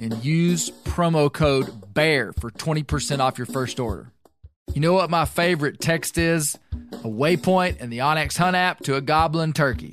and use promo code BEAR for 20% off your first order. You know what my favorite text is? A waypoint and the onX Hunt app to a goblin turkey.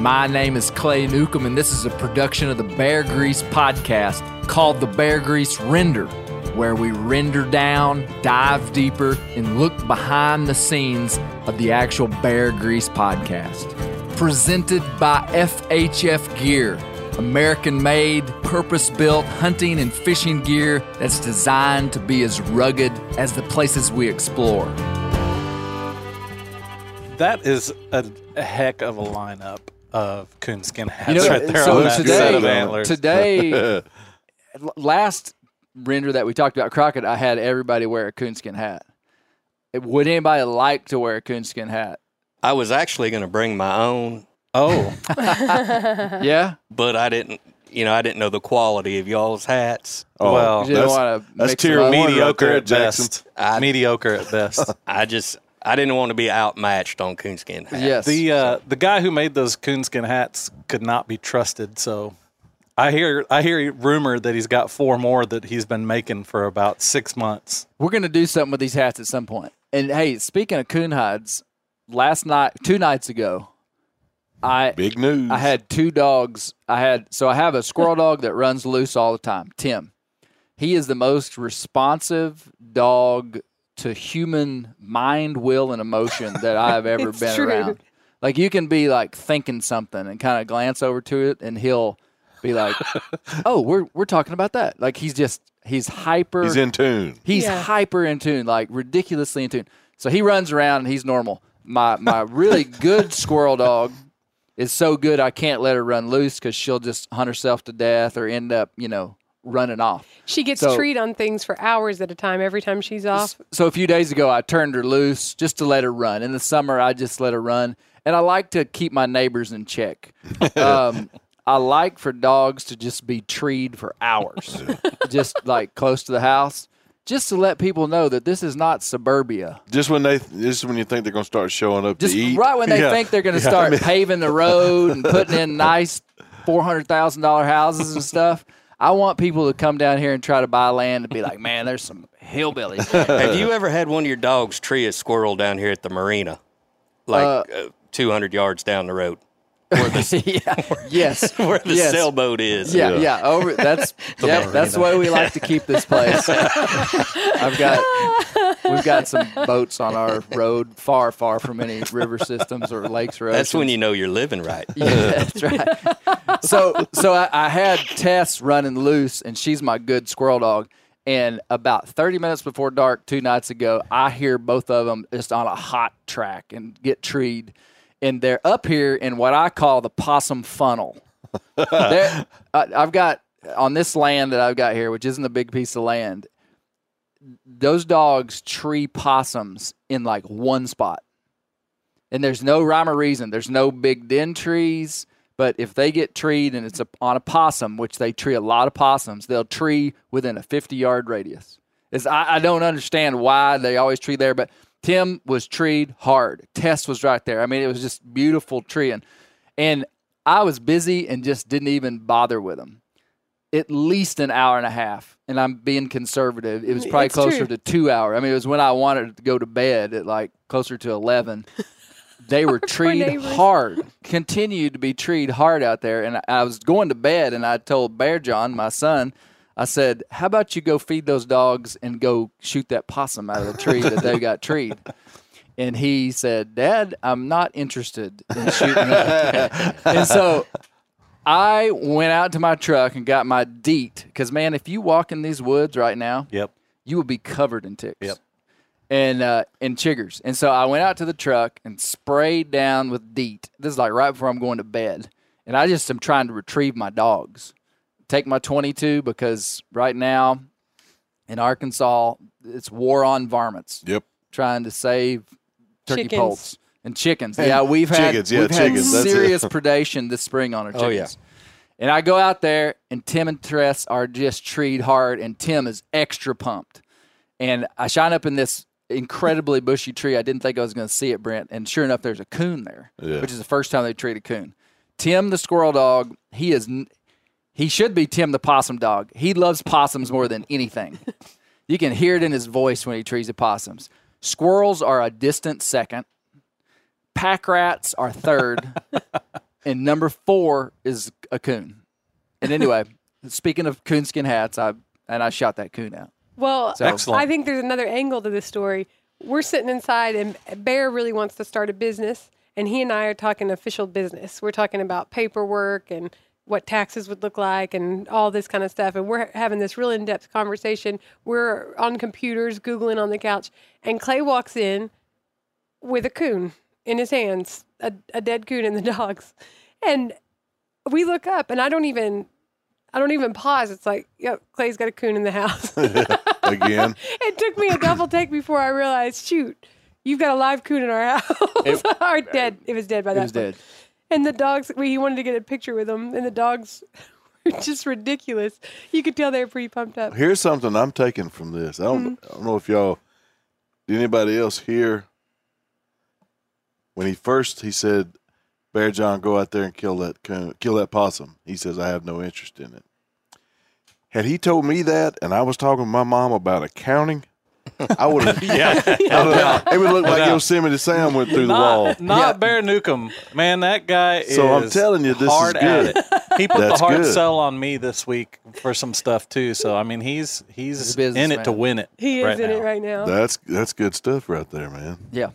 My name is Clay Newcomb, and this is a production of the Bear Grease podcast called The Bear Grease Render, where we render down, dive deeper, and look behind the scenes of the actual Bear Grease podcast. Presented by FHF Gear, American made, purpose built hunting and fishing gear that's designed to be as rugged as the places we explore. That is a, a heck of a lineup of coonskin hats You know, right there so on that today, set of antlers. today, last render that we talked about Crockett, I had everybody wear a coonskin hat. Would anybody like to wear a coonskin hat? I was actually going to bring my own, oh, Yeah, but I didn't. You know, I didn't know the quality of y'all's hats. Oh, Well, that's, want to that's mix tier them up. one right mediocre at best. I- mediocre at best. I just I didn't want to be outmatched on coonskin hats. Yes, the uh, the guy who made those coonskin hats could not be trusted. So I hear I hear rumor that he's got four more that he's been making for about six months. we're gonna do something with these hats at some point. And hey, speaking of coon hides, last night, two nights ago, I Big news. I had two dogs. I had so I have a squirrel dog that runs loose all the time. Tim. He is the most responsive dog to human mind, will, and emotion that I have ever been true. around. Like you can be like thinking something and kind of glance over to it, and he'll be like, "Oh, we're we're talking about that." Like he's just he's hyper. He's in tune. He's Yeah. hyper in tune, like ridiculously in tune. So he runs around and he's normal. My my really good squirrel dog is so good I can't let her run loose because she'll just hunt herself to death or end up, you know, running off. She gets So- treed on things for hours at a time every time she's off. So a few days ago, I turned her loose just to let her run. In the summer, I just let her run, and I like to keep my neighbors in check. Um, I like for dogs to just be treed for hours, just like close to the house, just to let people know that this is not suburbia. Just when they, this is when you think they're going to start showing up Just to eat. right when they Yeah. think they're going to Yeah, I start mean- paving the road and putting in nice four hundred thousand dollar houses and stuff. I want people to come down here and try to buy land and be like, man, there's some hillbillies. Have you ever had one of your dogs tree a squirrel down here at the marina, like uh, 200 yards down the road, where the yeah. Yes. where the yes. sailboat is? Yeah, yeah. Over that's yeah, that's the way we like to keep this place. I've got we've got some boats on our road far, far from any river systems or lakes or oceans. That's when you know you're living right. Yeah, that's right. So so I, I had Tess running loose and she's my good squirrel dog. And about 30 minutes before dark, two nights ago, I hear both of them just on a hot track and get treed. And they're up here in what I call the possum funnel. I, I've got on this land that I've got here, which isn't a big piece of land. those dogs tree possums in like one spot. And there's no rhyme or reason. There's no big den trees. But if they get treed and it's a, on a possum, which they tree a lot of possums, they'll tree within a 50 yard radius. It's, I, I don't understand why they always tree there, but Tim was treed hard. Tess was right there. I mean, it was just beautiful treeing. And I was busy and just didn't even bother with them. At least an hour and a half, and I'm being conservative. It was probably It's closer true. to two hour. I mean, it was when I wanted to go to bed at like closer to eleven. They were treed hard, continued to be treed hard out there. And I was going to bed, and I told Bear John, my son, I said, "How about you go feed those dogs and go shoot that possum out of the tree that they got treed?" And he said, "Dad, I'm not interested in shooting that." and so I went out to my truck and got my DEET because man, if you walk in these woods right now, Yep. you will be covered in ticks. Yep. And uh, and chiggers. And so I went out to the truck and sprayed down with DEET. This is like right before I'm going to bed. And I just am trying to retrieve my dogs. Take my 22 because right now in Arkansas, it's war on varmints. Yep. Trying to save turkey Chickens. poults and chickens. yeah, we've had chickens, yeah, we've had chickens, that's it. serious predation this spring on our chickens. Oh, yeah. And I go out there, and Tim and Tress are just treed hard, and Tim is extra pumped. And I shine up in this incredibly bushy tree. I didn't think I was going to see it, Brent. And sure enough, there's a coon there, Yeah. which is the first time they treat a coon. Tim, the squirrel dog, he is. N- He should be Tim the possum dog. He loves possums more than anything. you can hear it in his voice when he treats the possums. Squirrels are a distant second. Pack rats are third, and number four is a coon. And anyway, speaking of coonskin hats, I and I shot that coon out. Well, So- Excellent. I think there's another angle to this story. We're sitting inside, and Bear really wants to start a business, and he and I are talking official business. We're talking about paperwork and what taxes would look like and all this kind of stuff. And we're having this real in depth conversation. We're on computers, Googling on the couch, and Clay walks in with a coon in his hands, a, a dead coon and the dogs. And we look up, and I don't even. I don't even pause. It's like, yep, Clay's got a coon in the house. Again. It took me a double take before I realized, shoot, you've got a live coon in our house. It, or uh, dead. It was dead by It that was point. dead. And the dogs, we, he wanted to get a picture with them, and the dogs were just ridiculous. You could tell they were pretty pumped up. Here's something I'm taking from this. I don't, mm-hmm. I don't know if y'all, did anybody else hear when he first he said, "Bear John, go out there and kill that kill that possum." He says, "I have no interest in it." Had he told me that, and I was talking to my mom about accounting, I would have. Yeah. It would look like doubt. Yosemite Sam went through the wall. Not, not Yeah. Bear Newcomb. Man, that guy is So I'm telling you, this is hard good. at it. He put That's the hard good. sell on me this week for some stuff too. So I mean he's he's, He's a in it to win it. He is right in now. it right now. That's that's good stuff right there, man. Yeah.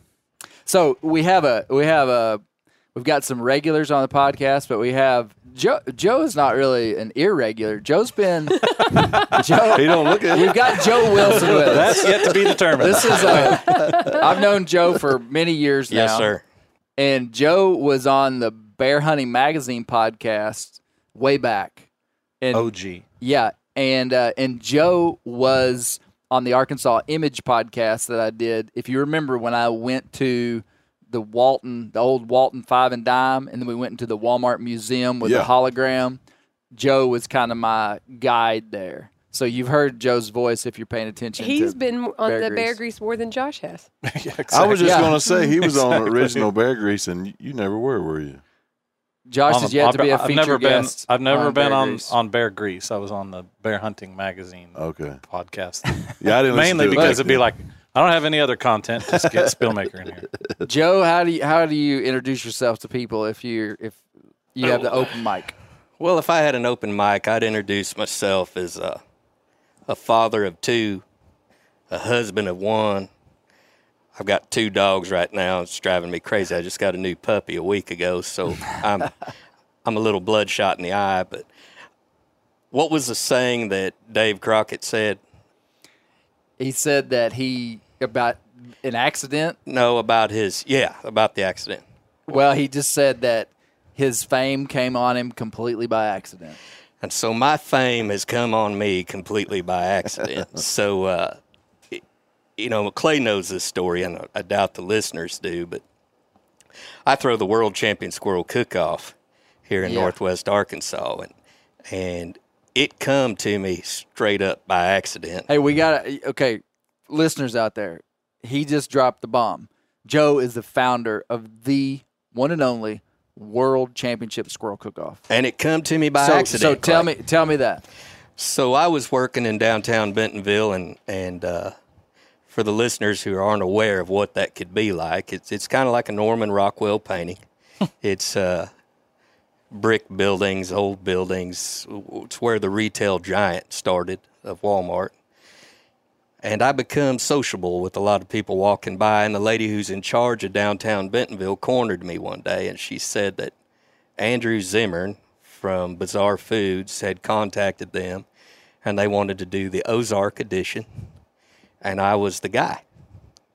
So we have a we have a we've got some regulars on the podcast, but we have Joe. Joe is not really an irregular. Joe's been Joe. He don't look at We've got Joe Wilson with us. That's yet to be determined. This is a. I've known Joe for many years now. Yes, sir. And Joe was on the Bear Hunting Magazine podcast way back. And OG. yeah, and uh, and Joe was on the Arkansas Image podcast that I did. If you remember when I went to the Walton, the old Walton Five and Dime, and then we went into the Walmart Museum with Yeah. the hologram. Joe was kind of my guide there. So you've heard Joe's voice if you're paying attention. He's to been on Bear the Bear Grease. Grease more than Josh has. yeah, I was just Yeah. going to say he was on Exactly. original Bear Grease, and you, you never were, were you? Josh On has yet I've to be a I've feature never guest. Been, I've never on been Bear on Grease. on Bear Grease. I was on the Bear Hunting Magazine Okay. podcast. Yeah, I didn't Mainly to because back it'd be like I don't have any other content. Just get Spielmaker in here. Joe, how do you how do you introduce yourself to people if you if you have the oh. open mic? Well, if I had an open mic, I'd introduce myself as a, a father of two, a husband of one. I've got two dogs right now. It's driving me crazy. I just got a new puppy a week ago, so I'm I'm a little bloodshot in the eye. But what was the saying that Dave Crockett said? He said that he about an accident. No, about his yeah, about the accident. Well, he just said that his fame came on him completely by accident. And so my fame has come on me completely by accident. so uh, you know, Clay knows this story, and I doubt the listeners do, but I throw the world champion squirrel cook off here in Yeah. Northwest Arkansas, and and it come to me straight up by accident. Hey, we got okay, listeners out there. He just dropped the bomb. Joe is the founder of the one and only World Championship Squirrel Cook-Off. And it come to me by so, accident. so tell Clay. me, tell me that. So I was working in downtown Bentonville, and and uh, for the listeners who aren't aware of what that could be like, it's it's kind of like a Norman Rockwell painting. it's uh, brick buildings, old buildings. It's where the retail giant started of Walmart. And I become sociable with a lot of people walking by. And the lady who's in charge of downtown Bentonville cornered me one day, and she said that Andrew Zimmern from Bizarre Foods had contacted them and they wanted to do the Ozark edition. And I was the guy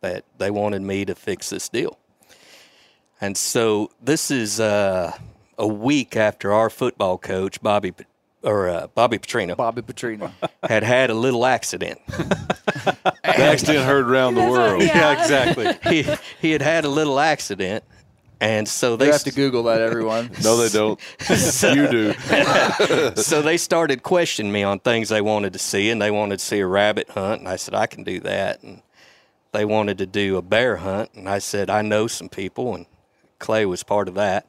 that they wanted me to fix this deal. And so this is uh, a week after our football coach, Bobby, or uh, Bobby Petrino, Bobby Petrino. had had a little accident. The accident heard around the That's what- world. yeah. Yeah, exactly. he, he had had a little accident. And so they You have to Google that, everyone. No, they don't. you do. so they started questioning me on things they wanted to see, and they wanted to see a rabbit hunt, and I said I can do that. And they wanted to do a bear hunt, and I said I know some people, and Clay was part of that.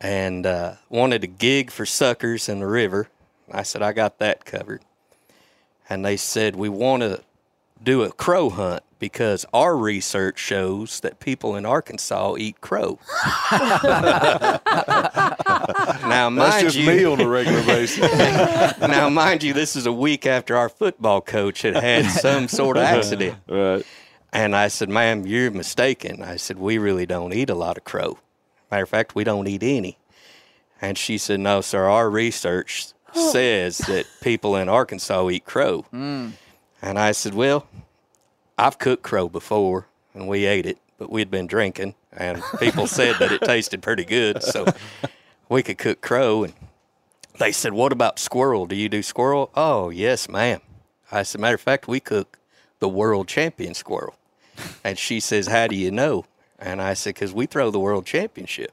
And uh, wanted a gig for suckers in the river. I said I got that covered. And they said we want to do a crow hunt because our research shows that people in Arkansas eat crow. now, mind That's just you, me on a regular basis. now, mind you, this is a week after our football coach had had some sort of accident. right. And I said, ma'am, you're mistaken. I said, we really don't eat a lot of crow. Matter of fact, we don't eat any. And she said, no, sir, our research says that people in Arkansas eat crow. Mm. And I said, well, I've cooked crow before and we ate it, but we'd been drinking and people said that it tasted pretty good. So we could cook crow. And they said, what about squirrel? Do you do squirrel? Oh, yes, ma'am. I said, matter of fact, we cook the world champion squirrel. And she says, How do you know? And I said, Because we throw the world championship.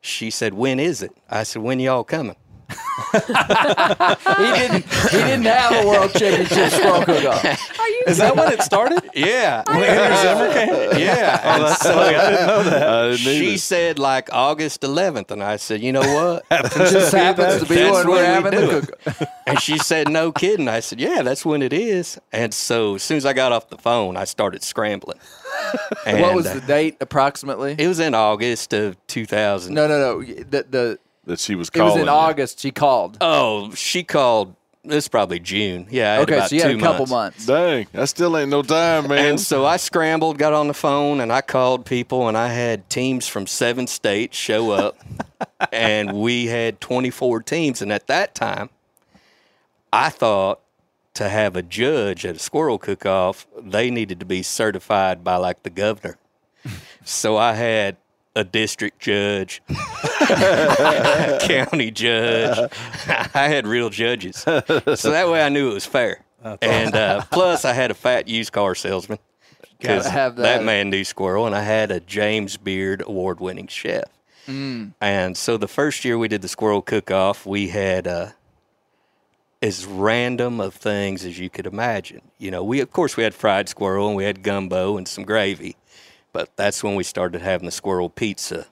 She said, When is it? I said, When y'all coming? he didn't. He didn't have a World Championship Squirrel Cook-Off. Is that when it started? Yeah. Andrew Zimmern came? yeah. Oh, that's silly. I didn't know that. Didn't she either. said like August 11th, and I said, "You know what?" It just happens to be That's when we're when we having do the cook. and she said, "No kidding." I said, "Yeah, that's when it is." And so as soon as I got off the phone, I started scrambling. And, What was uh, the date approximately? It was in August of 2000. No, no, no. The the that she was calling. it was in. August. She called. Oh, she called. It's probably June. Yeah, I had Okay, about so you had two a couple months. Dang, that still ain't no time, man. And so I scrambled, got on the phone, and I called people, and I had teams from seven states show up, and we had 24 teams. And at that time, I thought to have a judge at a squirrel cook-off, they needed to be certified by like the governor. So I had a district judge, county judge. I had real judges, so that way I knew it was fair. and uh, plus, I had a fat used car salesman because that. that. man knew squirrel, and I had a James Beard award-winning chef. Mm. And so the first year we did the squirrel cook-off, we had uh, as random of things as you could imagine. You know, we of course we had fried squirrel and we had gumbo and some gravy, but that's when we started having the squirrel pizza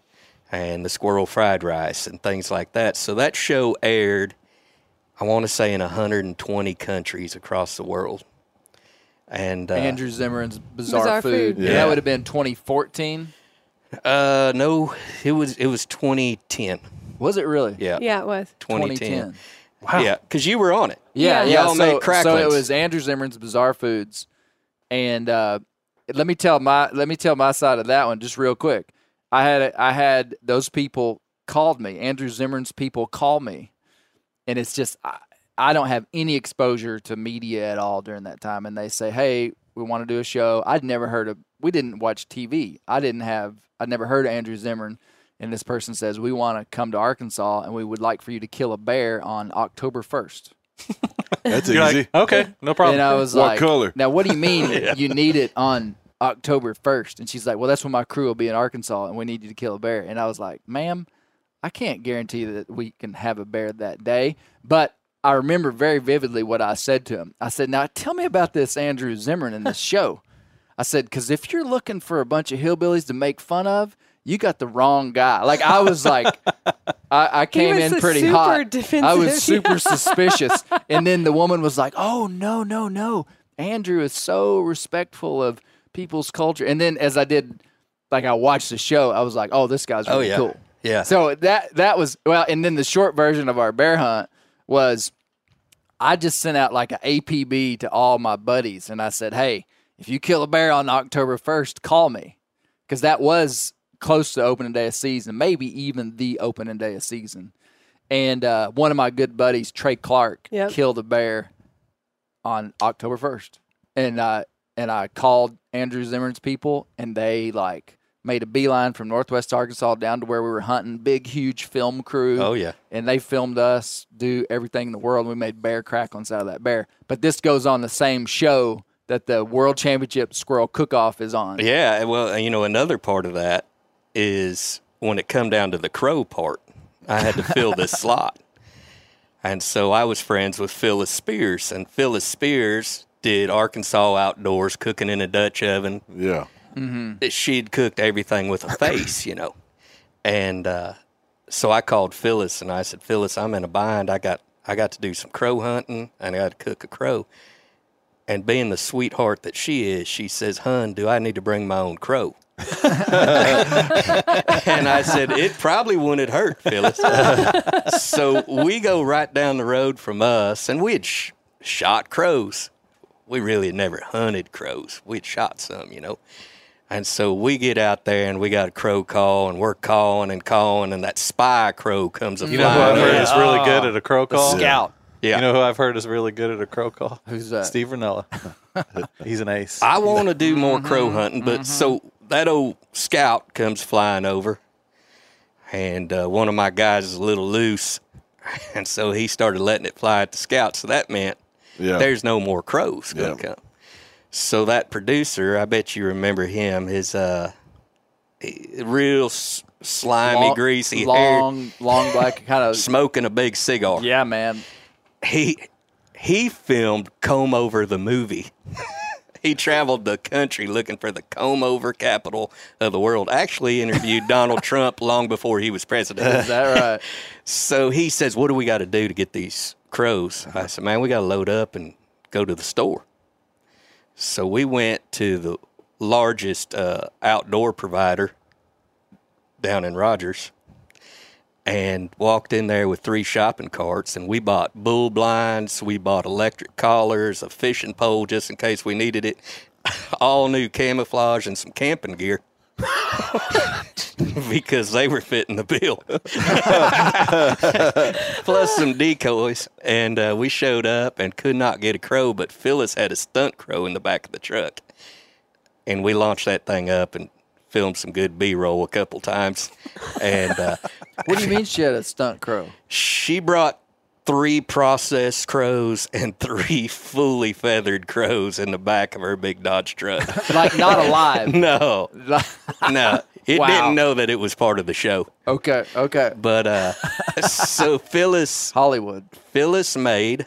and the squirrel fried rice and things like that. So that show aired, I want to say, in 120 countries across the world. And uh, Andrew Zimmern's Bizarre, Bizarre Food. Food. Yeah. that would have been 2014. uh, no, it was it was 2010. Was it really? Yeah, Yeah, it was. 2010. Wow. Yeah, because you were on it. Yeah, Yeah. yeah. Y'all so, made so it was Andrew Zimmern's Bizarre Foods, and uh, let me tell my let me tell my side of that one just real quick. I had I had those people called me. Andrew Zimmern's people call me, and it's just I, I don't have any exposure to media at all during that time, and they say, "Hey, we want to do a show." I'd never heard of. We didn't watch TV. I didn't have. I'd never heard of Andrew Zimmern. And this person says, We want to come to Arkansas and we would like for you to kill a bear on October 1st. That's You're easy. like, okay, no problem. And I was What like, color? Now, what do you mean you need it on October 1st? And she's like, well, that's when my crew will be in Arkansas and we need you to kill a bear. And I was like, ma'am, I can't guarantee that we can have a bear that day. But I remember very vividly what I said to him. I said, now tell me about this Andrew Zimmern in this show. I said, because if you're looking for a bunch of hillbillies to make fun of, you got the wrong guy. Like I was like, I, I came in pretty super hot. I was super suspicious. And then the woman was like, "Oh no, no, no! Andrew is so respectful of people's culture." And then as I did, like I watched the show, I was like, "Oh, this guy's Oh really yeah, cool." yeah. So that that was well, and then the short version of our bear hunt was I just sent out like an APB to all my buddies, and I said, "Hey, if you kill a bear on October first, call me," because that was close to opening day of season, maybe even the opening day of season. And uh, one of my good buddies, Trey Clark, Yep. killed a bear on October first, and uh, and I called Andrew Zimmern's people, and they like made a beeline from Northwest Arkansas down to where we were hunting. Big, huge film crew. Oh yeah. and they filmed us do everything in the world. We made bear cracklings out of that bear. But this goes on the same show that the World Championship Squirrel Cook-Off is on. Yeah, well, you know, another part of that is when it come down to the crow part, I had to fill this slot. And so I was friends with Phyllis Spears, and Phyllis Spears did Arkansas outdoors cooking in a Dutch oven. Yeah. She'd cooked everything with a face, you know. And uh, so I called Phyllis and I said, Phyllis, I'm in a bind. I got I got to do some crow hunting and I got to cook a crow. And being the sweetheart that she is, she says, Hun, do I need to bring my own crow? And I said, It probably wouldn't hurt, Phyllis. so we go right down the road from us, and we had sh- shot crows. We really had never hunted crows. We'd shot some, you know. And so we get out there and we got a crow call, and we're calling and calling, and that spy crow comes a you know who I've heard is really good at a crow The call? scout. Yeah. You know who I've heard is really good at a crow call? Who's that? Steve Rinella. He's an ace. I want to do more crow Mm-hmm, hunting, but so that old scout comes flying over, and uh, one of my guys is a little loose, and so he started letting it fly at the scout. So that meant Yeah. there's no more crows gonna Yeah. come. So that producer, I bet you remember him, his uh, real s- slimy, Long- greasy hair, long, long black kind of. smoking a big cigar. Yeah, man. he he filmed comb over the movie he traveled the country looking for the comb over capital of the world. Actually interviewed donald trump long before he was president. Is that right? so he says what do we got to do to get these crows? I said man we got to load up and go to the store. So we went to the largest uh, outdoor provider down in rogers and walked in there with three shopping carts and we bought bull blinds we bought electric collars a fishing pole just in case we needed it all new camouflage and some camping gear. Because they were fitting the bill. Plus some decoys. And uh, we showed up and could not get a crow but phyllis had a stunt crow in the back of the truck. And we launched that thing up and filmed some good b-roll a couple times and uh, What do you mean she had a stunt crow? she brought three processed crows and three fully feathered crows in the back of her big Dodge truck. Like not alive. no, no. It Wow. didn't know that it was part of the show. okay, okay. But uh so Phyllis Hollywood. Phyllis made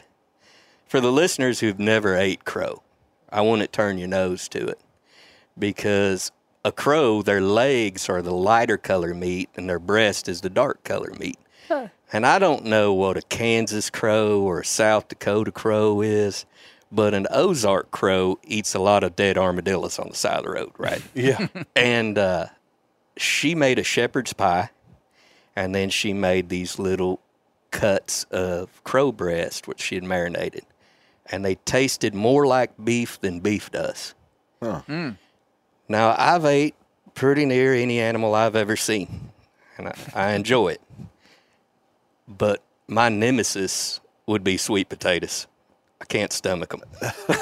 for the listeners who've never ate crow. I want to turn your nose to it because a crow, their legs are the lighter color meat and their breast is the dark color meat. And I don't know what a Kansas crow or a South Dakota crow is, but an Ozark crow eats a lot of dead armadillos on the side of the road, right? yeah. and uh, she made a shepherd's pie, and then she made these little cuts of crow breast, which she had marinated, and they tasted more like beef than beef does. Huh. Now I've ate pretty near any animal I've ever seen, and I, I enjoy it. But my nemesis would be sweet potatoes. I can't stomach them.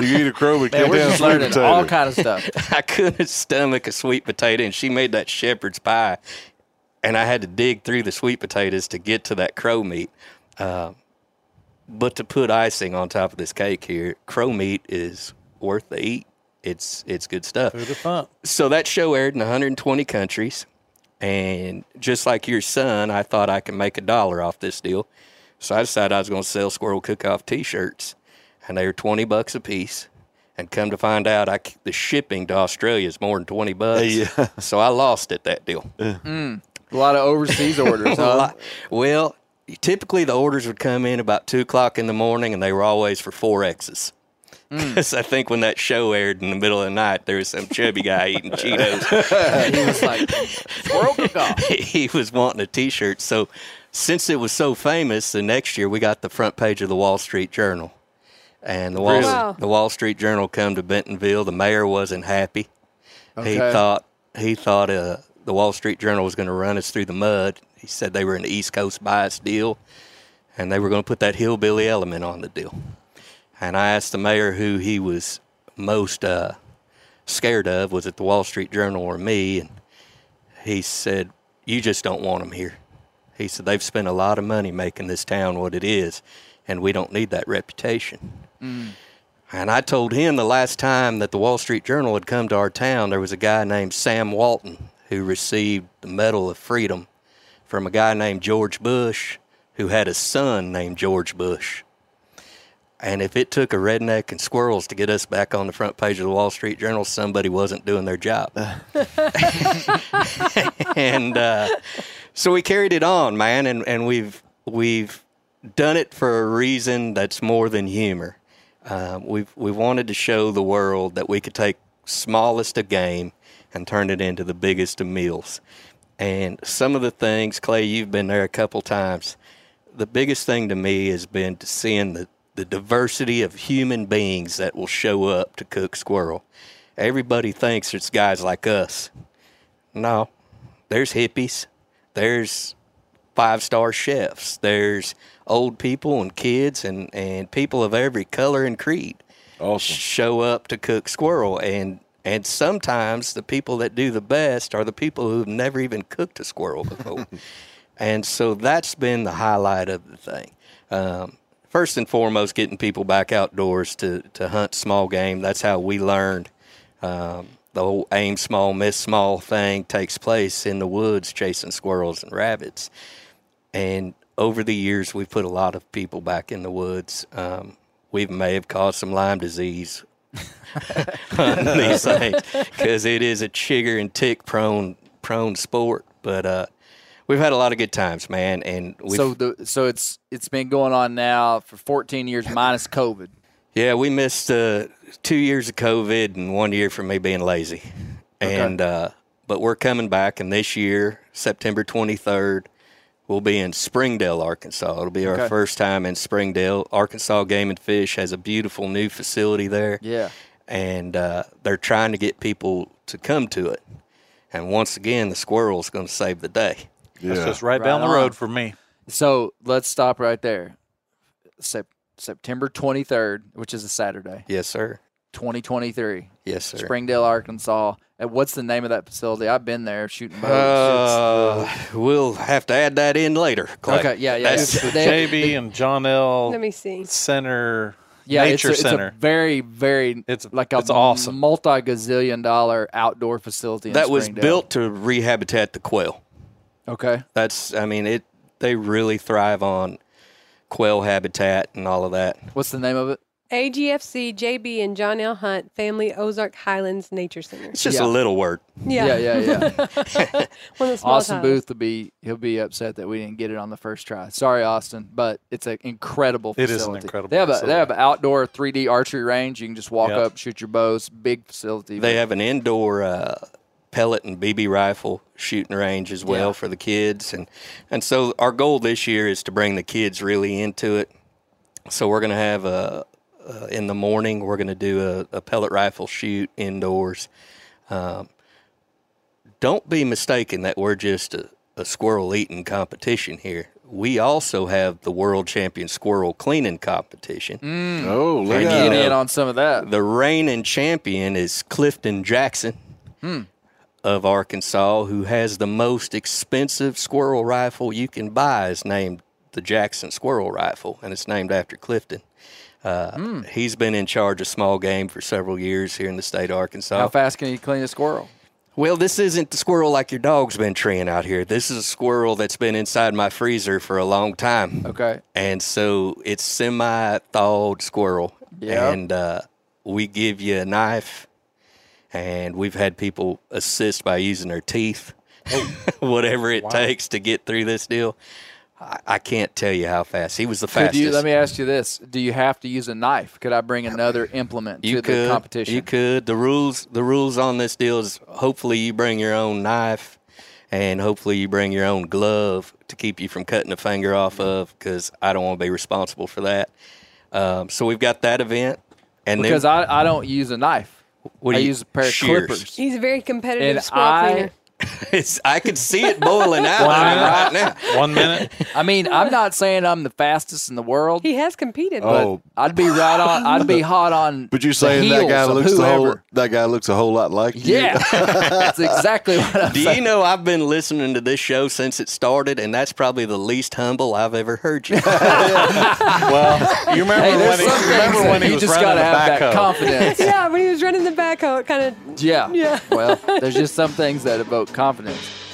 You eat a crow, but Man, can't we're down just sweet learning potato. all kind of stuff. I couldn't stomach a sweet potato, and she made that shepherd's pie, and I had to dig through the sweet potatoes to get to that crow meat. Uh, but to put icing on top of this cake here, crow meat is worth the eat. It's it's good stuff. Food of fun. So that show aired in 120 countries, and just like your son, I thought I could make a dollar off this deal. So I decided I was going to sell Squirrel Cook-Off T-shirts, and they were 20 bucks a piece. And come to find out, I, c- the shipping to Australia is more than 20 bucks. Yeah. So I lost at that deal. Hmm. A lot of overseas orders, huh? lot- Well, typically the orders would come in about two o'clock in the morning, and they were always for four X's. Mm. Because I think when that show aired in the middle of the night, there was some chubby guy eating Cheetos. he was like, squirrel cook-off. he was wanting a T-shirt. So, since it was so famous, the next year we got the front page of the Wall Street Journal, and the Wall Really? Wow. the Wall Street Journal come to Bentonville. The mayor wasn't happy. He thought he thought uh, the Wall Street Journal was going to run us through the mud. He said they were an East Coast bias deal, and they were going to put that hillbilly element on the deal. And I asked the mayor who he was most uh, scared of was it the Wall Street Journal or me, and he said, "You just don't want them here." He said they've spent a lot of money making this town what it is, and we don't need that reputation. And I told him the last time that the Wall Street Journal had come to our town, there was a guy named Sam Walton who received the Medal of Freedom from a guy named George Bush who had a son named George Bush. And if it took a redneck and squirrels to get us back on the front page of the Wall Street Journal, somebody wasn't doing their job. and uh, so we carried it on, man, and, and we've we've done it for a reason that's more than humor. Uh, we've we wanted to show the world that we could take smallest of game and turn it into the biggest of meals. And some of the things, Clay, you've been there a couple times. The biggest thing to me has been to seeing the, the diversity of human beings that will show up to cook squirrel. Everybody thinks it's guys like us. No, there's hippies, there's five star chefs, there's old people and kids and, and people of every color and creed Awesome. show up to cook squirrel and and sometimes the people that do the best are the people who've never even cooked a squirrel before and so that's been the highlight of the thing um, first and foremost getting people back outdoors to, to hunt small game. That's how we learned um, the whole aim small miss small thing takes place in the woods chasing squirrels and rabbits. And over the years we've put a lot of people back in the woods. Um, we may have caused some lyme disease on these things because it is a chigger and tick prone prone sport. But uh, we've had a lot of good times man and So the so it's it's been going on now for 14 years minus COVID. Yeah, we missed uh, two years of COVID and one year from me being lazy. okay. And uh, but we're coming back, and this year, September 23rd, we'll be in Springdale, Arkansas. It'll be our Okay. first time in Springdale. Arkansas Game and Fish has a beautiful new facility there, Yeah. and uh, they're trying to get people to come to it. And once again, the squirrel's going to save the day. That's just right, Right down the on. road for me. So let's stop right there. Sep- September 23rd, which is a Saturday, Yes, sir. 2023, Yes, sir. Springdale, Arkansas. And what's the name of that facility? I've been there shooting bows. Uh, we'll have to add that in later. Clay. okay, yeah, yeah. That's- It's- they- JB and John L. Let me see. Center yeah, it's Nature a, it's a Center. very, very It's- like a it's awesome. multi gazillion dollar outdoor facility. In that was built to rehabilitate the quail. Okay. That's, I mean, it. They really thrive on quail habitat and all of that. What's the name of it? AGFC, JB, and John L. Hunt Family Ozark Highlands Nature Center. It's just Yeah. a little word. Yeah, Yeah, yeah, yeah. One of the small Austin towns. Booth will be he'll be upset that we didn't get it on the first try. Sorry, Austin, but it's an incredible It facility. is an incredible They have a they have an outdoor 3D archery range. You can just walk Yep. up, shoot your bows. Big facility. They have an indoor uh, pellet and BB rifle shooting range as well Yeah. for the kids, and and so our goal this year is to bring the kids really into it. So we're going to have a uh, in the morning. We're going to do a, a pellet rifle shoot indoors. Um, don't be mistaken that we're just a, a squirrel eating competition here. We also have the world champion squirrel cleaning competition. Oh, look And at you Get know, in on some of that. The reigning champion is Clifton Jackson of Arkansas, who has the most expensive squirrel rifle you can buy. Is named the Jackson Squirrel Rifle, and it's named after Clifton. Uh, He's been in charge of small game for several years here in the state of Arkansas. How fast can you clean a squirrel? Well, this isn't the squirrel like your dog's been treeing out here. This is a squirrel that's been inside my freezer for a long time. Okay. And so it's semi thawed squirrel. Yeah. And uh, we give you a knife, and we've had people assist by using their teeth, whatever it takes to get through this deal. I, I can't tell you how fast. He was the fastest. you? Let me ask you this: Do you have to use a knife? Could I bring another implement to you the could, competition? You could. The rules the rules on this deal is hopefully you bring your own knife and hopefully you bring your own glove to keep you from cutting a finger off of because I don't want to be responsible for that. Um, so we've got that event. And Because then, I, I don't use a knife. What do I you- use a pair of shears. clippers. He's a very competitive And squirrel I- cleaner. It's, I can see it boiling out right now. One minute. I mean, I'm not saying I'm the fastest in the world, He has competed. but Oh. I'd be right on. I'd be hot on. But you're the saying that heels guy of looks the whole, whoever. that guy looks a whole lot like you. Yeah, that's exactly what I'm Do saying. you know I've been listening to this show since it started, and that's probably the least humble I've ever heard you. Well, you remember Hey, when he, some remember things when that he you was just running gotta the have that backhoe? confidence. yeah, when he was running the backhoe, it kind of Yeah. Yeah. Well, there's just some things that evoke confidence.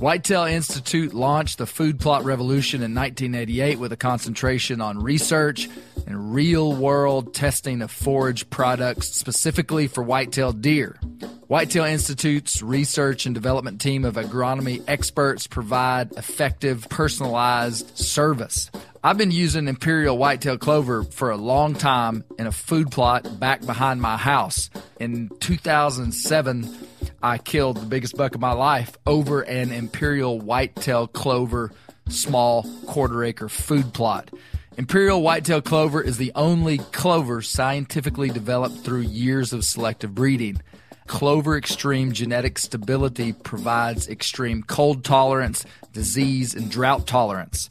Whitetail Institute launched the food plot revolution in 1988 with a concentration on research and real world testing of forage products specifically for whitetail deer. Whitetail Institute's research and development team of agronomy experts provide effective, personalized service. I've been using Imperial Whitetail Clover for a long time in a food plot back behind my house. In 2007, I killed the biggest buck of my life over an Imperial Whitetail Clover small quarter acre food plot. Imperial Whitetail Clover is the only clover scientifically developed through years of selective breeding. Clover Extreme genetic stability provides extreme cold tolerance, disease, and drought tolerance.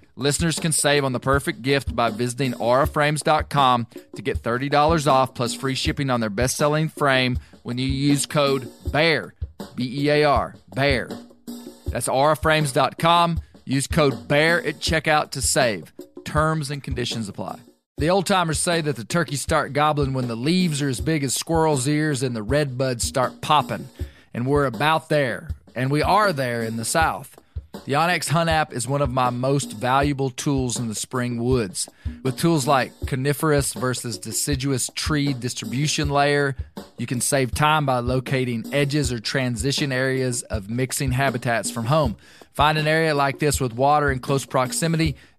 Listeners can save on the perfect gift by visiting auraframes.com to get $30 off plus free shipping on their best selling frame when you use code BEAR, B E A R, BEAR. That's auraframes.com. Use code BEAR at checkout to save. Terms and conditions apply. The old timers say that the turkeys start gobbling when the leaves are as big as squirrels' ears and the red buds start popping. And we're about there. And we are there in the South. The onX Hunt app is one of my most valuable tools in the spring woods. With tools like coniferous versus deciduous tree distribution layer, you can save time by locating edges or transition areas of mixing habitats from home. Find an area like this with water in close proximity,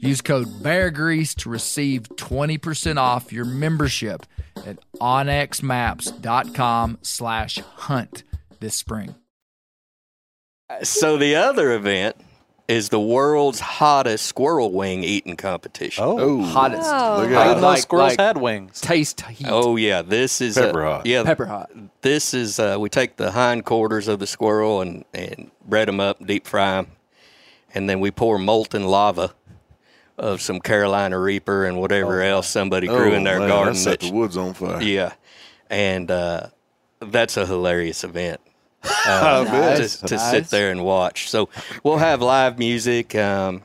Use code Bear Grease to receive 20% off your membership at onxmaps.com slash hunt this spring. So the other event is the world's hottest squirrel wing eating competition. Oh, Hottest. Oh. Look I at didn't know like- squirrels like- had wings. Taste heat. Oh yeah, this is Pepper uh, hot. Yeah, Pepper hot. This is uh, we take the hindquarters of the squirrel and and bread them up, deep fry them, and then we pour molten lava of some Carolina Reaper and whatever else somebody grew in their Oh, man, garden. That set that- the woods on fire. yeah, and uh, that's a hilarious event. I bet. to, Nice, to nice. sit there and watch. So we'll have live music. Um,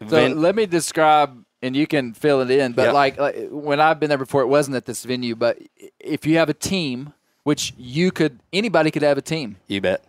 So Vin- let me describe, and you can fill it in. But Yeah. like, like when I've been there before, it wasn't at this venue. But if you have a team, which you could, anybody could have a team. you bet.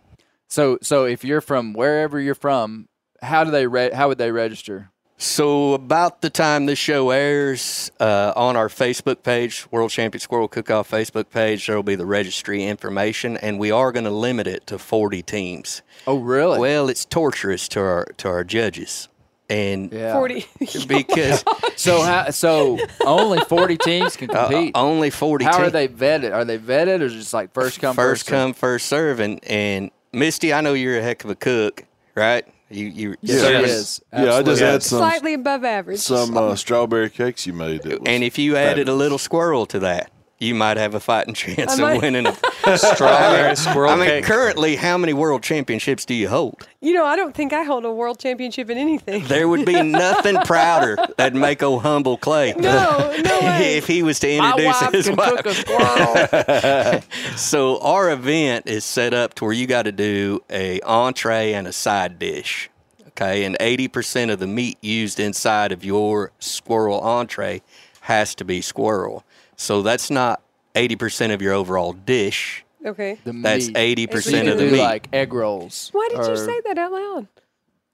So so if you're from wherever you're from, how do they re- how would they register? So about the time this show airs, uh, on our Facebook page, World Champion Squirrel Cook-Off Facebook page, there will be the registry information, and we are going to limit it to 40 teams. Oh really? Well, it's torturous to our to our judges, and yeah. 40. because So how, so only 40 teams can uh, compete. only 40 how are they vetted? Are they vetted or just like first come first first, serve? come, first serve, and, and Misty, I know you're a heck of a cook, right? You you Yes, serving- it is. Yeah, I just had some Slightly above average. some uh, strawberry cakes you made. That was And if you added a little squirrel to that, you might have a fighting chance I of might- winning a Strawberry squirrel I mean, cake. currently, how many world championships do you hold? you know, I don't think I hold a world championship in anything. There would be nothing prouder that'd make old humble Clay. No, no way. if he was to My introduce wife his can wife. cook a squirrel. So our event is set up to where you got to do a entree and a side dish. Okay, and 80% of the meat used inside of your squirrel entree has to be squirrel. So that's not 80% of your overall dish. Okay. The That's meat. 80% So you of can the do meat. like egg rolls. Why did you say that out loud?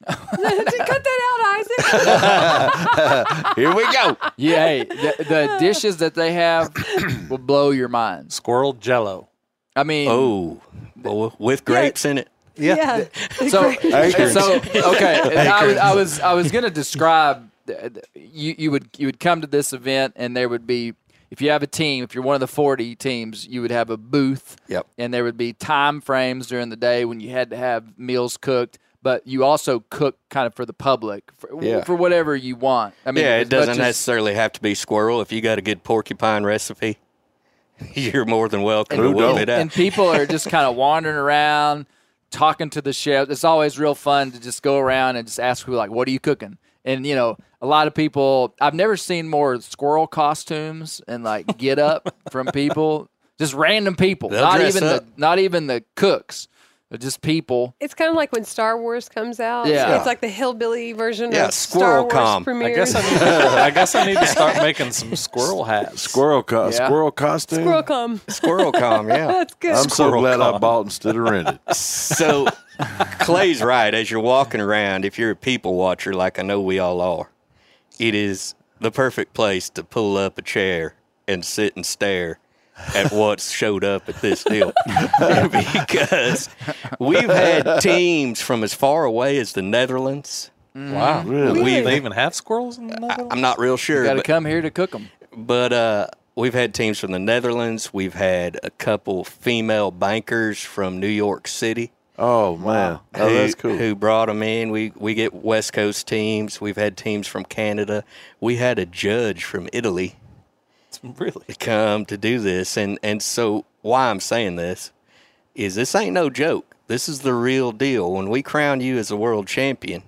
Cut that out, Isaac. here we go. Yeah, hey, the, the dishes that they have will blow your minds. Squirrel jello. I mean, Oh, well, with grapes in it. Yeah. so Acres. so okay. I was, I was I was gonna describe. the- the- You you would you would come to this event and there would be if you have a team if you're one of the 40 teams you would have a booth. Yep. And there would be time frames during the day when you had to have meals cooked. But you also cook kind of for the public for, Yeah. for whatever you want. I mean, yeah, it doesn't as- necessarily have to be squirrel. If you got a good porcupine recipe, you're more than welcome Who to whip it out. and people are just kind of wandering around talking to the chef it's always real fun to just go around and just ask people like what are you cooking and you know a lot of people i've never seen more squirrel costumes and like get up from people just random people They'll not dress even up. the not even the cooks just people It's kind of like when Star Wars comes out. Yeah. It's like the hillbilly version Yeah, of Squirrel Star Wars Com. I premiere. I guess I need, I guess I need to start making some squirrel hats. Squirrel co- Yeah. squirrel costume. Squirrel com. Squirrel com, yeah. That's good. I'm so Squirrel glad I bought instead of rented. So Clay's right. As you're walking around, if you're a people watcher like I know we all are, it is the perfect place to pull up a chair and sit and stare at what's showed up at this deal. because we've had teams from as far away as the Netherlands. Wow. Really? We, they even have squirrels in the Netherlands? I'm not real sure. got to come here to cook them but uh, we've had teams from the Netherlands. We've had a couple female bankers from New York City. Oh man, oh who, that's cool. who brought them in. We we get West Coast teams. We've had teams from Canada. We had a judge from Italy Really? come to do this, and and so why I'm saying this is this ain't no joke. This is the real deal. When we crown you as a world champion,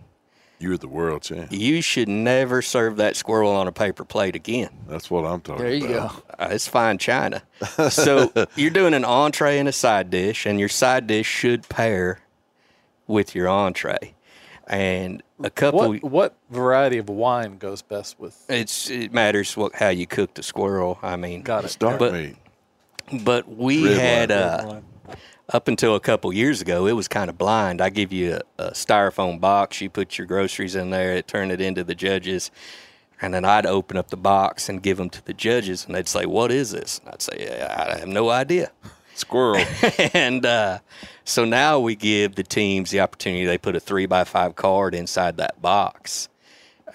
You're the world champ. you should never serve that squirrel on a paper plate again. That's what I'm talking about. there you about. go Uh, it's fine china. So you're doing an entree and a side dish, and your side dish should pair with your entree. And a couple, What, what variety of wine goes best with? it's it matters what how you cook the squirrel. I mean, Got it. Start But- me. but we Red had wine, uh, Wine. Up until a couple years ago, it was kind of blind. I give you a, a styrofoam box, you put your groceries in there, it turned it into the judges, and then I'd open up the box and give them to the judges, and they'd say, "What is this?" And I'd say, "I have no idea." Squirrel. and uh, so now we give the teams the opportunity. They put a three by five card inside that box,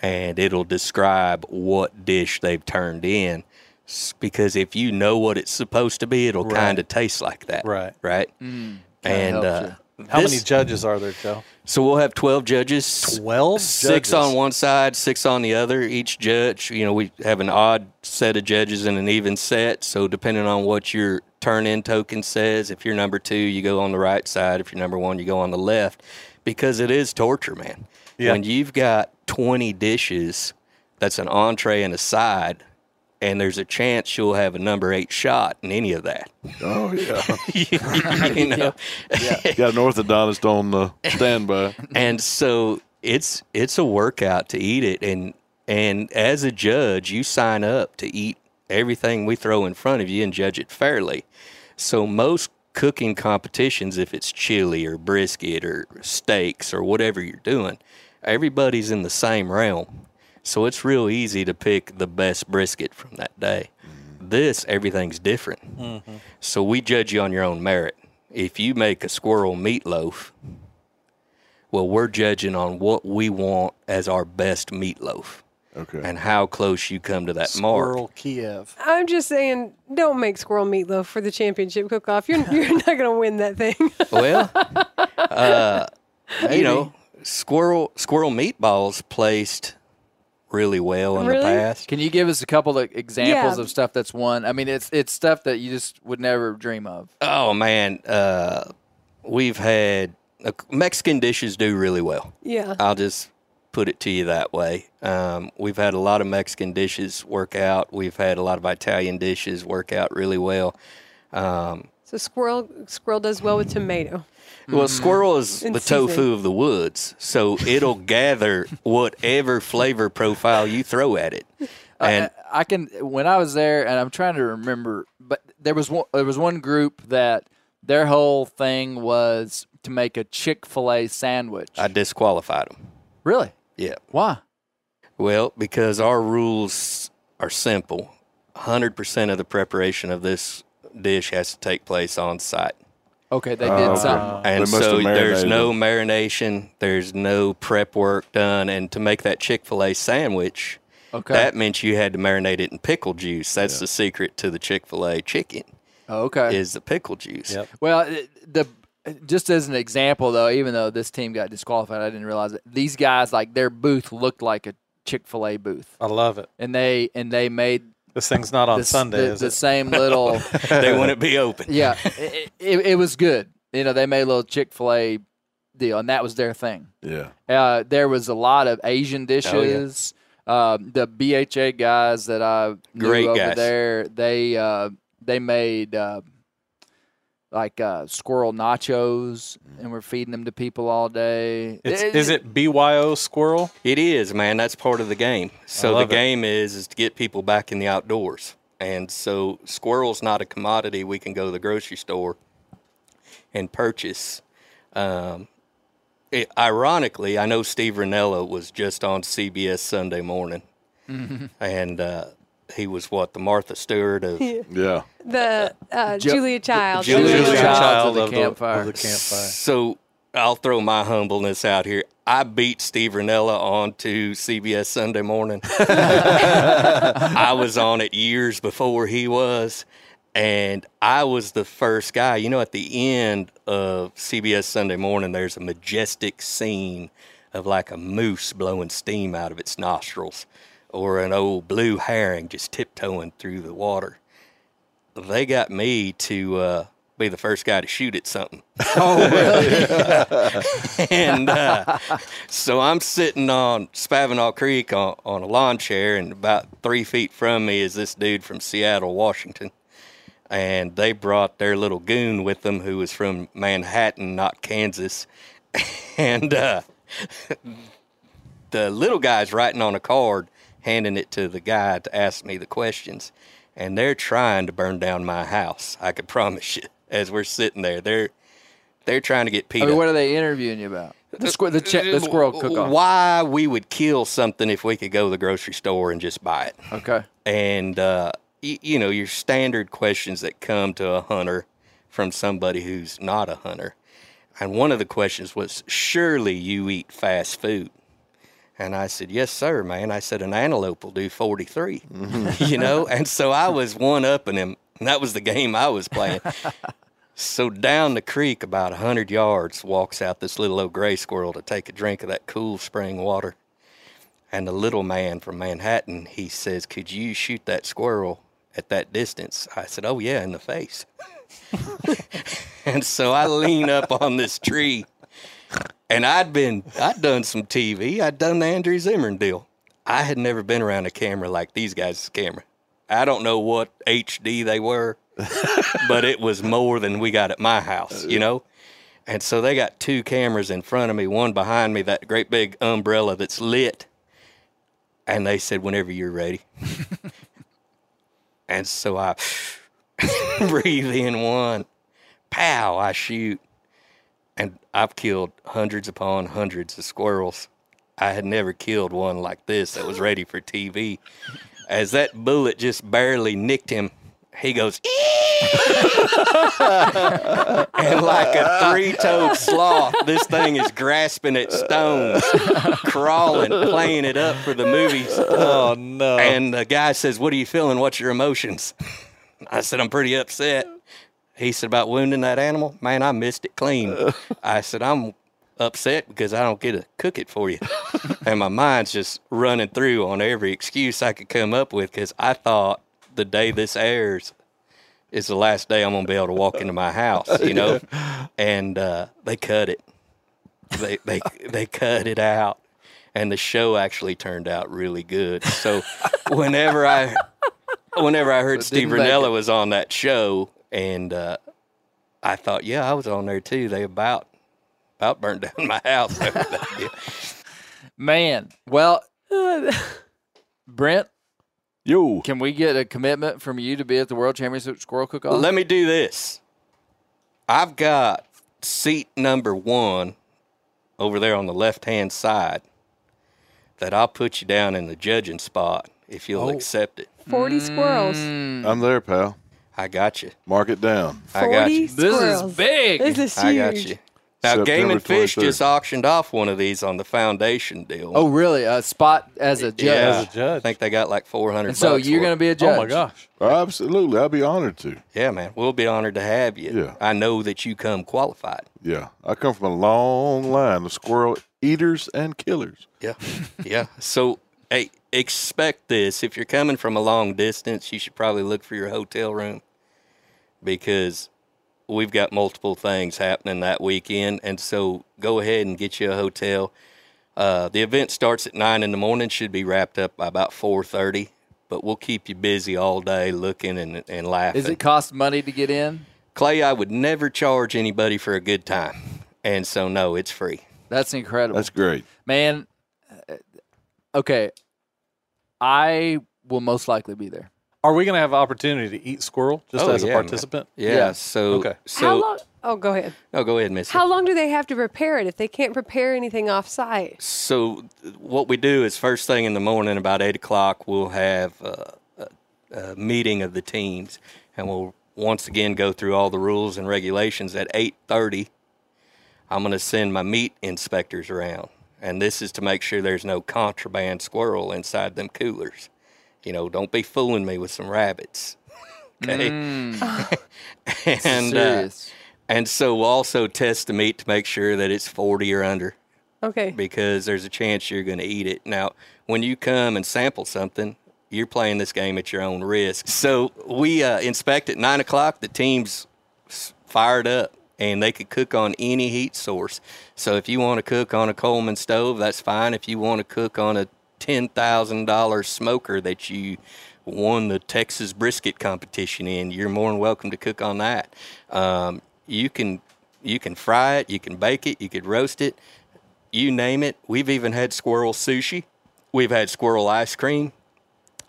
and it'll describe what dish they've turned in. S- Because if you know what it's supposed to be, it'll Right. kind of taste like that. Right. Right. Kinda and uh, How this- many judges are there, Joe? So we'll have twelve judges. 12 Six judges. on one side, six on the other. Each judge, you know, we have an odd set of judges and an even set. So depending on what your turn in token says, if you're number two, you go on the right side. If you're number one, you go on the left. Because it is torture, man. Yeah. When you've got 20 dishes, that's an entree and a side, and there's a chance you'll have a number eight shot in any of that. Oh yeah, you know? got an orthodontist on the standby. and so it's it's a workout to eat it and and as a judge you sign up to eat everything we throw in front of you and judge it fairly so most cooking competitions if it's chili or brisket or steaks or whatever you're doing everybody's in the same realm so it's real easy to pick the best brisket from that day this everything's different so we judge you on your own merit if you make a squirrel meatloaf well, we're judging on what we want as our best meatloaf Okay. and how close you come to that mark. Squirrel Kiev. I'm just saying, don't make squirrel meatloaf for the championship cook-off. You're you're not going to win that thing. Well, uh, you know, squirrel squirrel meatballs placed really well in Really? the past. Can you give us a couple of examples Yeah. of stuff that's won? I mean, it's it's stuff that you just would never dream of. Oh man, uh, we've had uh, Mexican dishes do really well. yeah. I'll just put it to you that way. Um, we've had a lot of Mexican dishes work out. We've had a lot of Italian dishes work out really well. Um, So squirrel squirrel does well with tomato. Mm-hmm. Well, squirrel is In the season. tofu of the woods, so it'll gather whatever flavor profile you throw at it. And I, I can when I was there, and I'm trying to remember, but there was one there was one group that their whole thing was to make a Chick Fil A sandwich. I disqualified them. really? Yeah. Why? Well, because our rules are simple. 100% of the preparation of this dish has to take place on site. Okay, they um, Oh, did okay. something. And They must so have there's marinated no marination, there's no prep work done. And to make that Chick fil A sandwich, Okay. that meant you had to marinate it in pickle juice. That's the secret to the Chick fil A chicken, Oh, okay. is the pickle juice. Yep. Well, it- the just as an example though, even though this team got disqualified, I didn't realize it. These guys like their booth looked like a Chick Fil A booth, I love it. and they and they made This thing's not on the, Sunday, the, is the it? same little. they wouldn't be open. yeah, it, it, it was good. You know, they made a little Chick Fil A deal, and that was their thing. Yeah. Uh, there was a lot of Asian dishes. Um, the BHA guys that I knew Great over guys. there, they uh, they made uh, like uh, squirrel nachos, and we're feeding them to people all day. It's, is it BYO Squirrel? It is, man. That's part of the game. So the it. game is is to get people back in the outdoors. And so squirrel's not a commodity we can go to the grocery store and purchase. Um, it, ironically, I know Steve Rinella was just on CBS Sunday morning, and uh, he was what the Martha Stewart of Yeah. The uh, Ju- Julia Child. Julia Julia Child Child of of the the- campfire. of the campfire. So I'll throw my humbleness out here. I beat Steve Rinella on to CBS Sunday Morning. I was on it years before he was, and I was the first guy. You know, at the end of CBS Sunday Morning, there's a majestic scene of like a moose blowing steam out of its nostrils, or an old blue herring just tiptoeing through the water. They got me to uh, be the first guy to shoot at something. and uh, so I'm sitting on Spavinaw Creek on, on a lawn chair, and about three feet from me is this dude from Seattle, Washington. And they brought their little goon with them who was from Manhattan, not Kansas. And uh, the little guy's writing on a card, handing it to the guy to ask me the questions. And they're trying to burn down my house. I could promise you. As we're sitting there, they're they're trying to get I mean, what are they interviewing you about? The, squ- the, the squirrel cook off. Why we would kill something if we could go to the grocery store and just buy it. Okay. And, uh, y- you know, your standard questions that come to a hunter from somebody who's not a hunter. And one of the questions was, surely you eat fast food. And I said, Yes, sir, man. I said, An antelope will do 43, mm-hmm. you know? And so I was one upping him. And that was the game I was playing. so down the creek, about a 100 yards, walks out this little old gray squirrel to take a drink of that cool spring water. And the little man from Manhattan, he says, Could you shoot that squirrel at that distance? I said, Oh, yeah, in the face. and so I lean up on this tree and I'd been, I'd done some TV. I'd done the Andrew Zimmern deal. I had never been around a camera like these guys' camera. I don't know what HD they were, but it was more than we got at my house, you know? And so they got two cameras in front of me, one behind me, that great big umbrella that's lit. And they said, whenever you're ready. and so I breathe in one, pow, I shoot and I've killed hundreds upon hundreds of squirrels. I had never killed one like this that was ready for TV. As that bullet just barely nicked him, he goes, and like a three toed sloth, this thing is grasping at stones, crawling, playing it up for the movies. Oh no! And the guy says, What are you feeling? What's your emotions? I said, I'm pretty upset. He said, About wounding that animal? Man, I missed it clean. I said, I'm upset because I don't get to cook it for you. and my mind's just running through on every excuse I could come up with because I thought the day this airs is the last day I'm going to be able to walk into my house, you know? And uh, they cut it. They, they, they cut it out. And the show actually turned out really good. So whenever I whenever I heard Steve Rinella was on that show, and uh, I thought, yeah, I was on there too. They about about burned down my house. over that deal. Man, well, Brent, Yo, can we get a commitment from you to be at the World Championship Squirrel Cook-Off? Let me do this. I've got seat number one over there on the left hand side that I'll put you down in the judging spot if you'll accept it. 40 squirrels. Mm. I'm there, pal. I got you. Mark it down. I got 40 you. This is big. This is huge. I got you. Now, Game and Fish 23rd. just auctioned off one of these on the foundation deal. oh, really? A spot as a judge. yeah. As a judge. I think they got like 400 And so bucks you're for it. going to be a judge. Oh my gosh! Absolutely. I'll be honored to. Yeah, man. We'll be honored to have you. Yeah. I know that you come qualified. Yeah. I come from a long line of squirrel eaters and killers. Yeah. yeah. So, hey, expect this. If you're coming from a long distance, you should probably look for your hotel room because we've got multiple things happening that weekend. And so go ahead and get you a hotel. Uh, the event starts at nine in the morning, should be wrapped up by about 4.30, but we'll keep you busy all day looking and, and laughing. Does it cost money to get in? Clay, I would never charge anybody for a good time. And so, no, it's free. That's incredible. That's great. Man, uh, okay. I will most likely be there. Are we going to have opportunity to eat squirrel just Oh, as a yeah, man. participant? Yeah. Yeah. So, Okay. so How long? Oh, go ahead. no, go ahead, Missy. How long do they have to prepare it if they can't prepare anything off site? So, what we do is first thing in the morning, about eight o'clock, we'll have uh, a, a meeting of the teams, and we'll once again go through all the rules and regulations. At eight thirty, I'm going to send my meat inspectors around, and this is to make sure there's no contraband squirrel inside them coolers. You know, don't be fooling me with some rabbits. Okay. and uh, and so we'll also test the meat to make sure that it's 40 or under Okay. because there's a chance you're going to eat it. Now, when you come and sample something, you're playing this game at your own risk. So we uh, inspect at nine o'clock. The team's fired up and they could cook on any heat source. So if you want to cook on a Coleman stove, that's fine. If you want to cook on a ten thousand dollar smoker that you won the Texas brisket competition in, you're more than welcome to cook on that. Um, you can you can fry it, you can bake it, you could roast it you name it. We've even had squirrel sushi. We've had squirrel ice cream.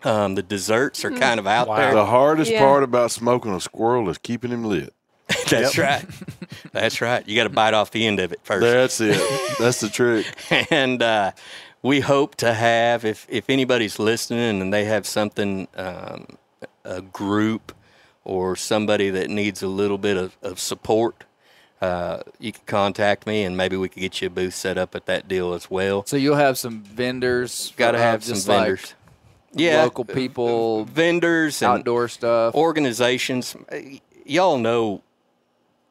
Um, the desserts are kind of out The there. The hardest Yeah. part about smoking a squirrel is keeping him lit. That's right. That's right. You got to bite off the end of it first. That's it. That's the trick. and uh, we hope to have, if, if anybody's listening and they have something, um, a group or somebody that needs a little bit of, of support, uh, you can contact me, and maybe we could get you a booth set up at that deal as well. So you'll have some vendors. Got to uh, have some just like vendors. yeah, local people, vendors, and outdoor stuff. organizations. Y'all know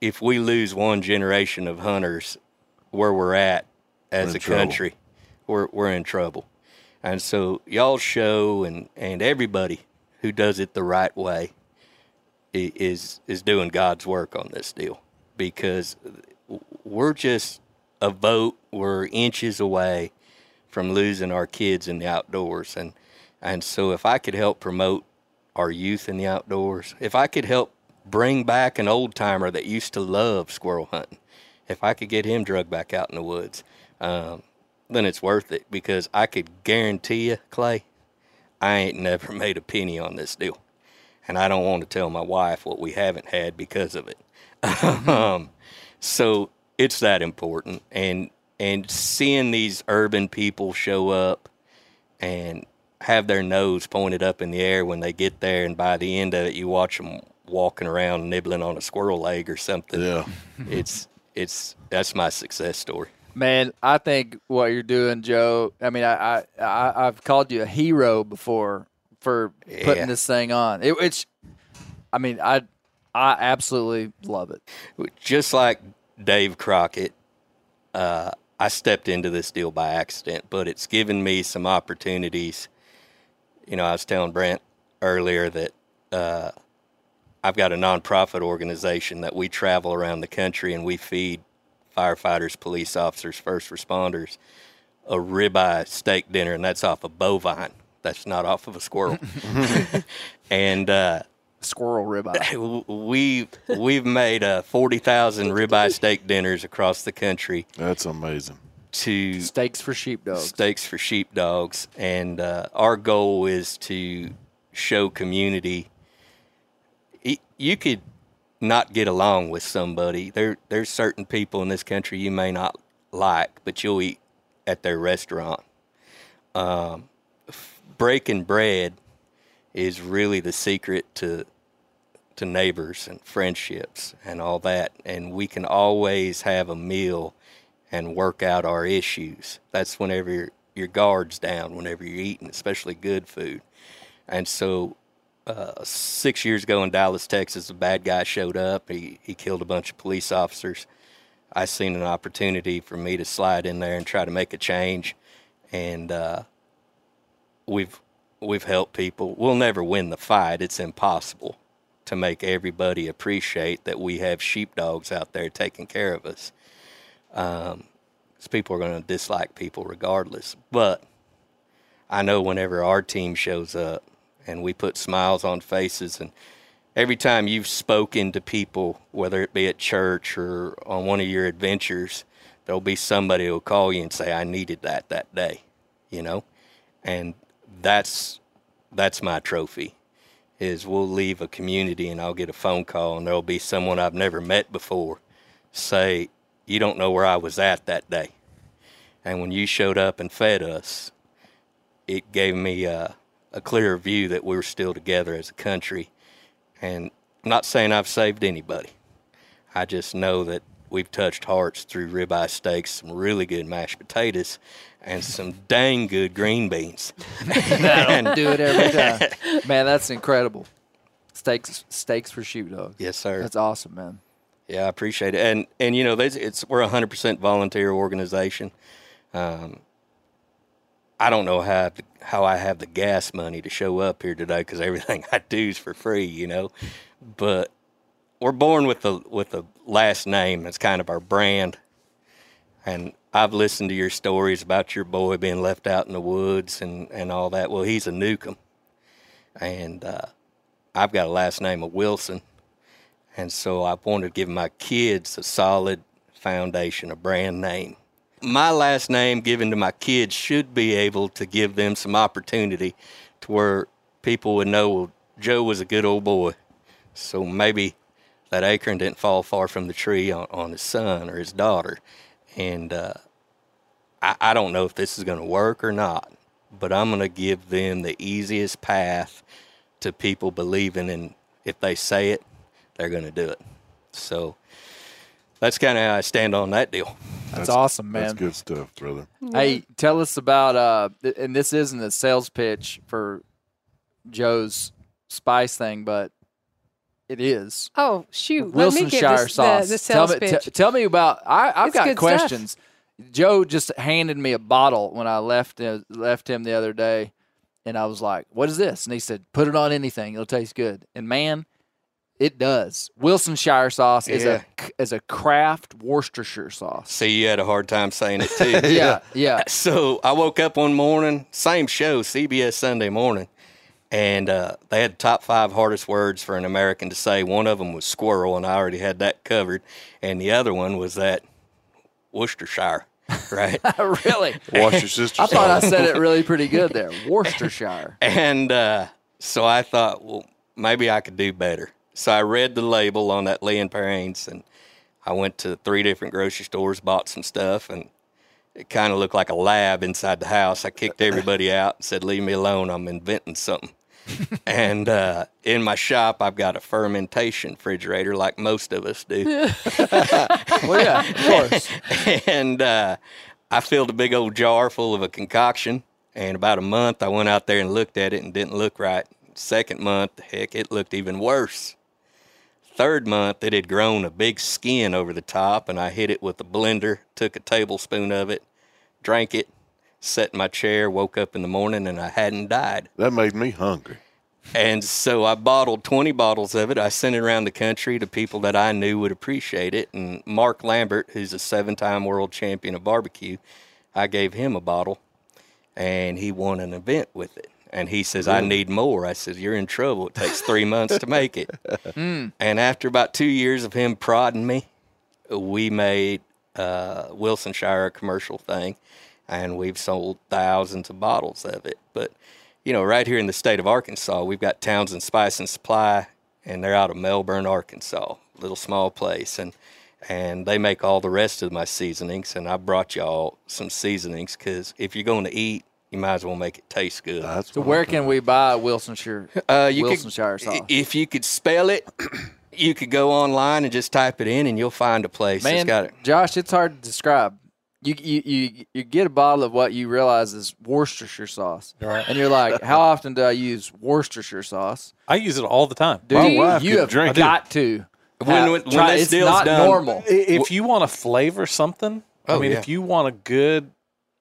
if we lose one generation of hunters, where we're at as in a trouble. country, we're we're in trouble. And so y'all show and and everybody who does it the right way is is doing God's work on this deal because we're just a vote. We're inches away from losing our kids in the outdoors and and so if I could help promote our youth in the outdoors, if I could help bring back an old timer that used to love squirrel hunting, if I could get him drugged back out in the woods, um, then it's worth it because I could guarantee you, Clay, I ain't never made a penny on this deal. And I don't want to tell my wife what we haven't had because of it. um, so it's that important. And and seeing these urban people show up and have their nose pointed up in the air when they get there, and by the end of it, you watch them walking around nibbling on a squirrel leg or something. Yeah. It's it's that's my success story. Man, I think what you're doing, Joe. I mean, I, I, I I've called you a hero before for putting Yeah. this thing on. It, it's, I mean, I, I absolutely love it. just like Dave Crockett, uh, I stepped into this deal by accident, but it's given me some opportunities. You know, I was telling Brent earlier that uh, I've got a nonprofit organization that we travel around the country and we feed firefighters, police officers, first responders a ribeye steak dinner, and that's off a bovine. That's not off of a squirrel. and uh, Squirrel ribeye. we we've made uh, forty thousand ribeye steak dinners across the country That's amazing. to Steaks for sheepdogs. steaks for sheepdogs, and uh, our goal is to show community. You could not get along with somebody. There, there's certain people in this country you may not like, but you'll eat at their restaurant. Um, breaking bread is really the secret to to neighbors and friendships and all that. And we can always have a meal and work out our issues. That's whenever your guard's down, whenever you're eating, especially good food. And so, uh, six years ago in Dallas, Texas, a bad guy showed up. He, he killed a bunch of police officers. I seen an opportunity for me to slide in there and try to make a change. And uh, we've we've helped people. We'll never win the fight. It's impossible to make everybody appreciate that we have sheepdogs out there taking care of us. Um, 'cause people are going to dislike people regardless. But I know whenever our team shows up and we put smiles on faces and every time you've spoken to people, whether it be at church or on one of your adventures, there'll be somebody who'll call you and say, I needed that that day, you know? And that's that's my trophy is we'll leave a community and I'll get a phone call and there'll be someone I've never met before say, You don't know where I was at that day. And when you showed up and fed us, it gave me a, a clearer view that we were still together as a country. And I'm not saying I've saved anybody. I just know that we've touched hearts through ribeye steaks, some really good mashed potatoes, and some dang good green beans. And- Do it every time. man, that's incredible. Steaks, steaks for sheepdogs. yes, sir. That's awesome, man. Yeah, I appreciate it. And and you know, there's, it's we're a hundred percent volunteer organization. Um, I don't know how how I have the gas money to show up here today because everything I do is for free, you know. But we're born with the with the last name. It's kind of our brand. And I've listened to your stories about your boy being left out in the woods and, and all that. Well, he's a Newcomb, and uh, I've got a last name of Wilson. And so I wanted to give my kids a solid foundation, a brand name. My last name given to my kids should be able to give them some opportunity to where people would know, well, Joe was a good old boy. So maybe that acorn didn't fall far from the tree on, on his son or his daughter. And uh, I, I don't know if this is going to work or not, but I'm going to give them the easiest path to people believing in if they say it, they're going to do it. So that's kind of how I stand on that deal. That's, awesome, man. That's good stuff, brother. Hey, tell us about uh, and this isn't a sales pitch for Joe's spice thing, but it is. Oh shoot! Let me get Wilsonshire this, sauce. the, the tell sales me, pitch. t- tell me about. I, I've It's got good stuff. questions. Joe just handed me a bottle when I left uh, left him the other day, and I was like, "What is this?" And he said, "Put it on anything; it'll taste good." And man, it does. Wilsonshire sauce is a is a craft Worcestershire sauce. See, you had a hard time saying it too. Yeah, yeah. So I woke up one morning, same show, CBS Sunday morning, and uh, they had the top five hardest words for an American to say. One of them was squirrel, and I already had that covered. And the other one was that Worcestershire, right? really. Worcestershire. your sister's I thought I said it really pretty good there. Worcestershire. and uh, so I thought, well, maybe I could do better. So I read the label on that Lea and Perrins, and I went to three different grocery stores, bought some stuff, and it kind of looked like a lab inside the house. I kicked everybody out and said, "Leave me alone. I'm inventing something." and uh, in my shop, I've got a fermentation refrigerator, like most of us do. Well, yeah, of course. and uh, I filled a big old jar full of a concoction. And about a month, I went out there and looked at it and didn't look right. Second month, heck, it looked even worse. Third month, it had grown a big skin over the top, and I hit it with a blender, took a tablespoon of it, drank it, sat in my chair, woke up in the morning, and I hadn't died. That made me hungry. And so I bottled 20 bottles of it. I sent it around the country to people that I knew would appreciate it. And Mark Lambert, who's a seven time world champion of barbecue, I gave him a bottle and he won an event with it. And he says, I need more. I says, You're in trouble. It takes three months to make it. And after about two years of him prodding me, we made uh, Wilsonshire a commercial thing, and we've sold thousands of bottles of it. But you know, right here in the state of Arkansas, we've got Townsend Spice and Supply, and they're out of Melbourne, Arkansas, little small place, and and they make all the rest of my seasonings. And I brought y'all some seasonings because if you're going to eat, you might as well make it taste good. That's So where can we buy Wilsonshire Uh, you Wilsonshire could, sauce? If you could spell it, you could go online and just type it in, and you'll find a place that's Man, got it. Josh, it's hard to describe. You, you you you get a bottle of what you realize is Worcestershire sauce, Right. and you're like, how often do I use Worcestershire sauce? I use it all the time. Dude, My you, wife you have drink it. got to. When- when- when try- this it's deal's not done- normal. If you want to flavor something, I Oh, mean, yeah. if you want a good,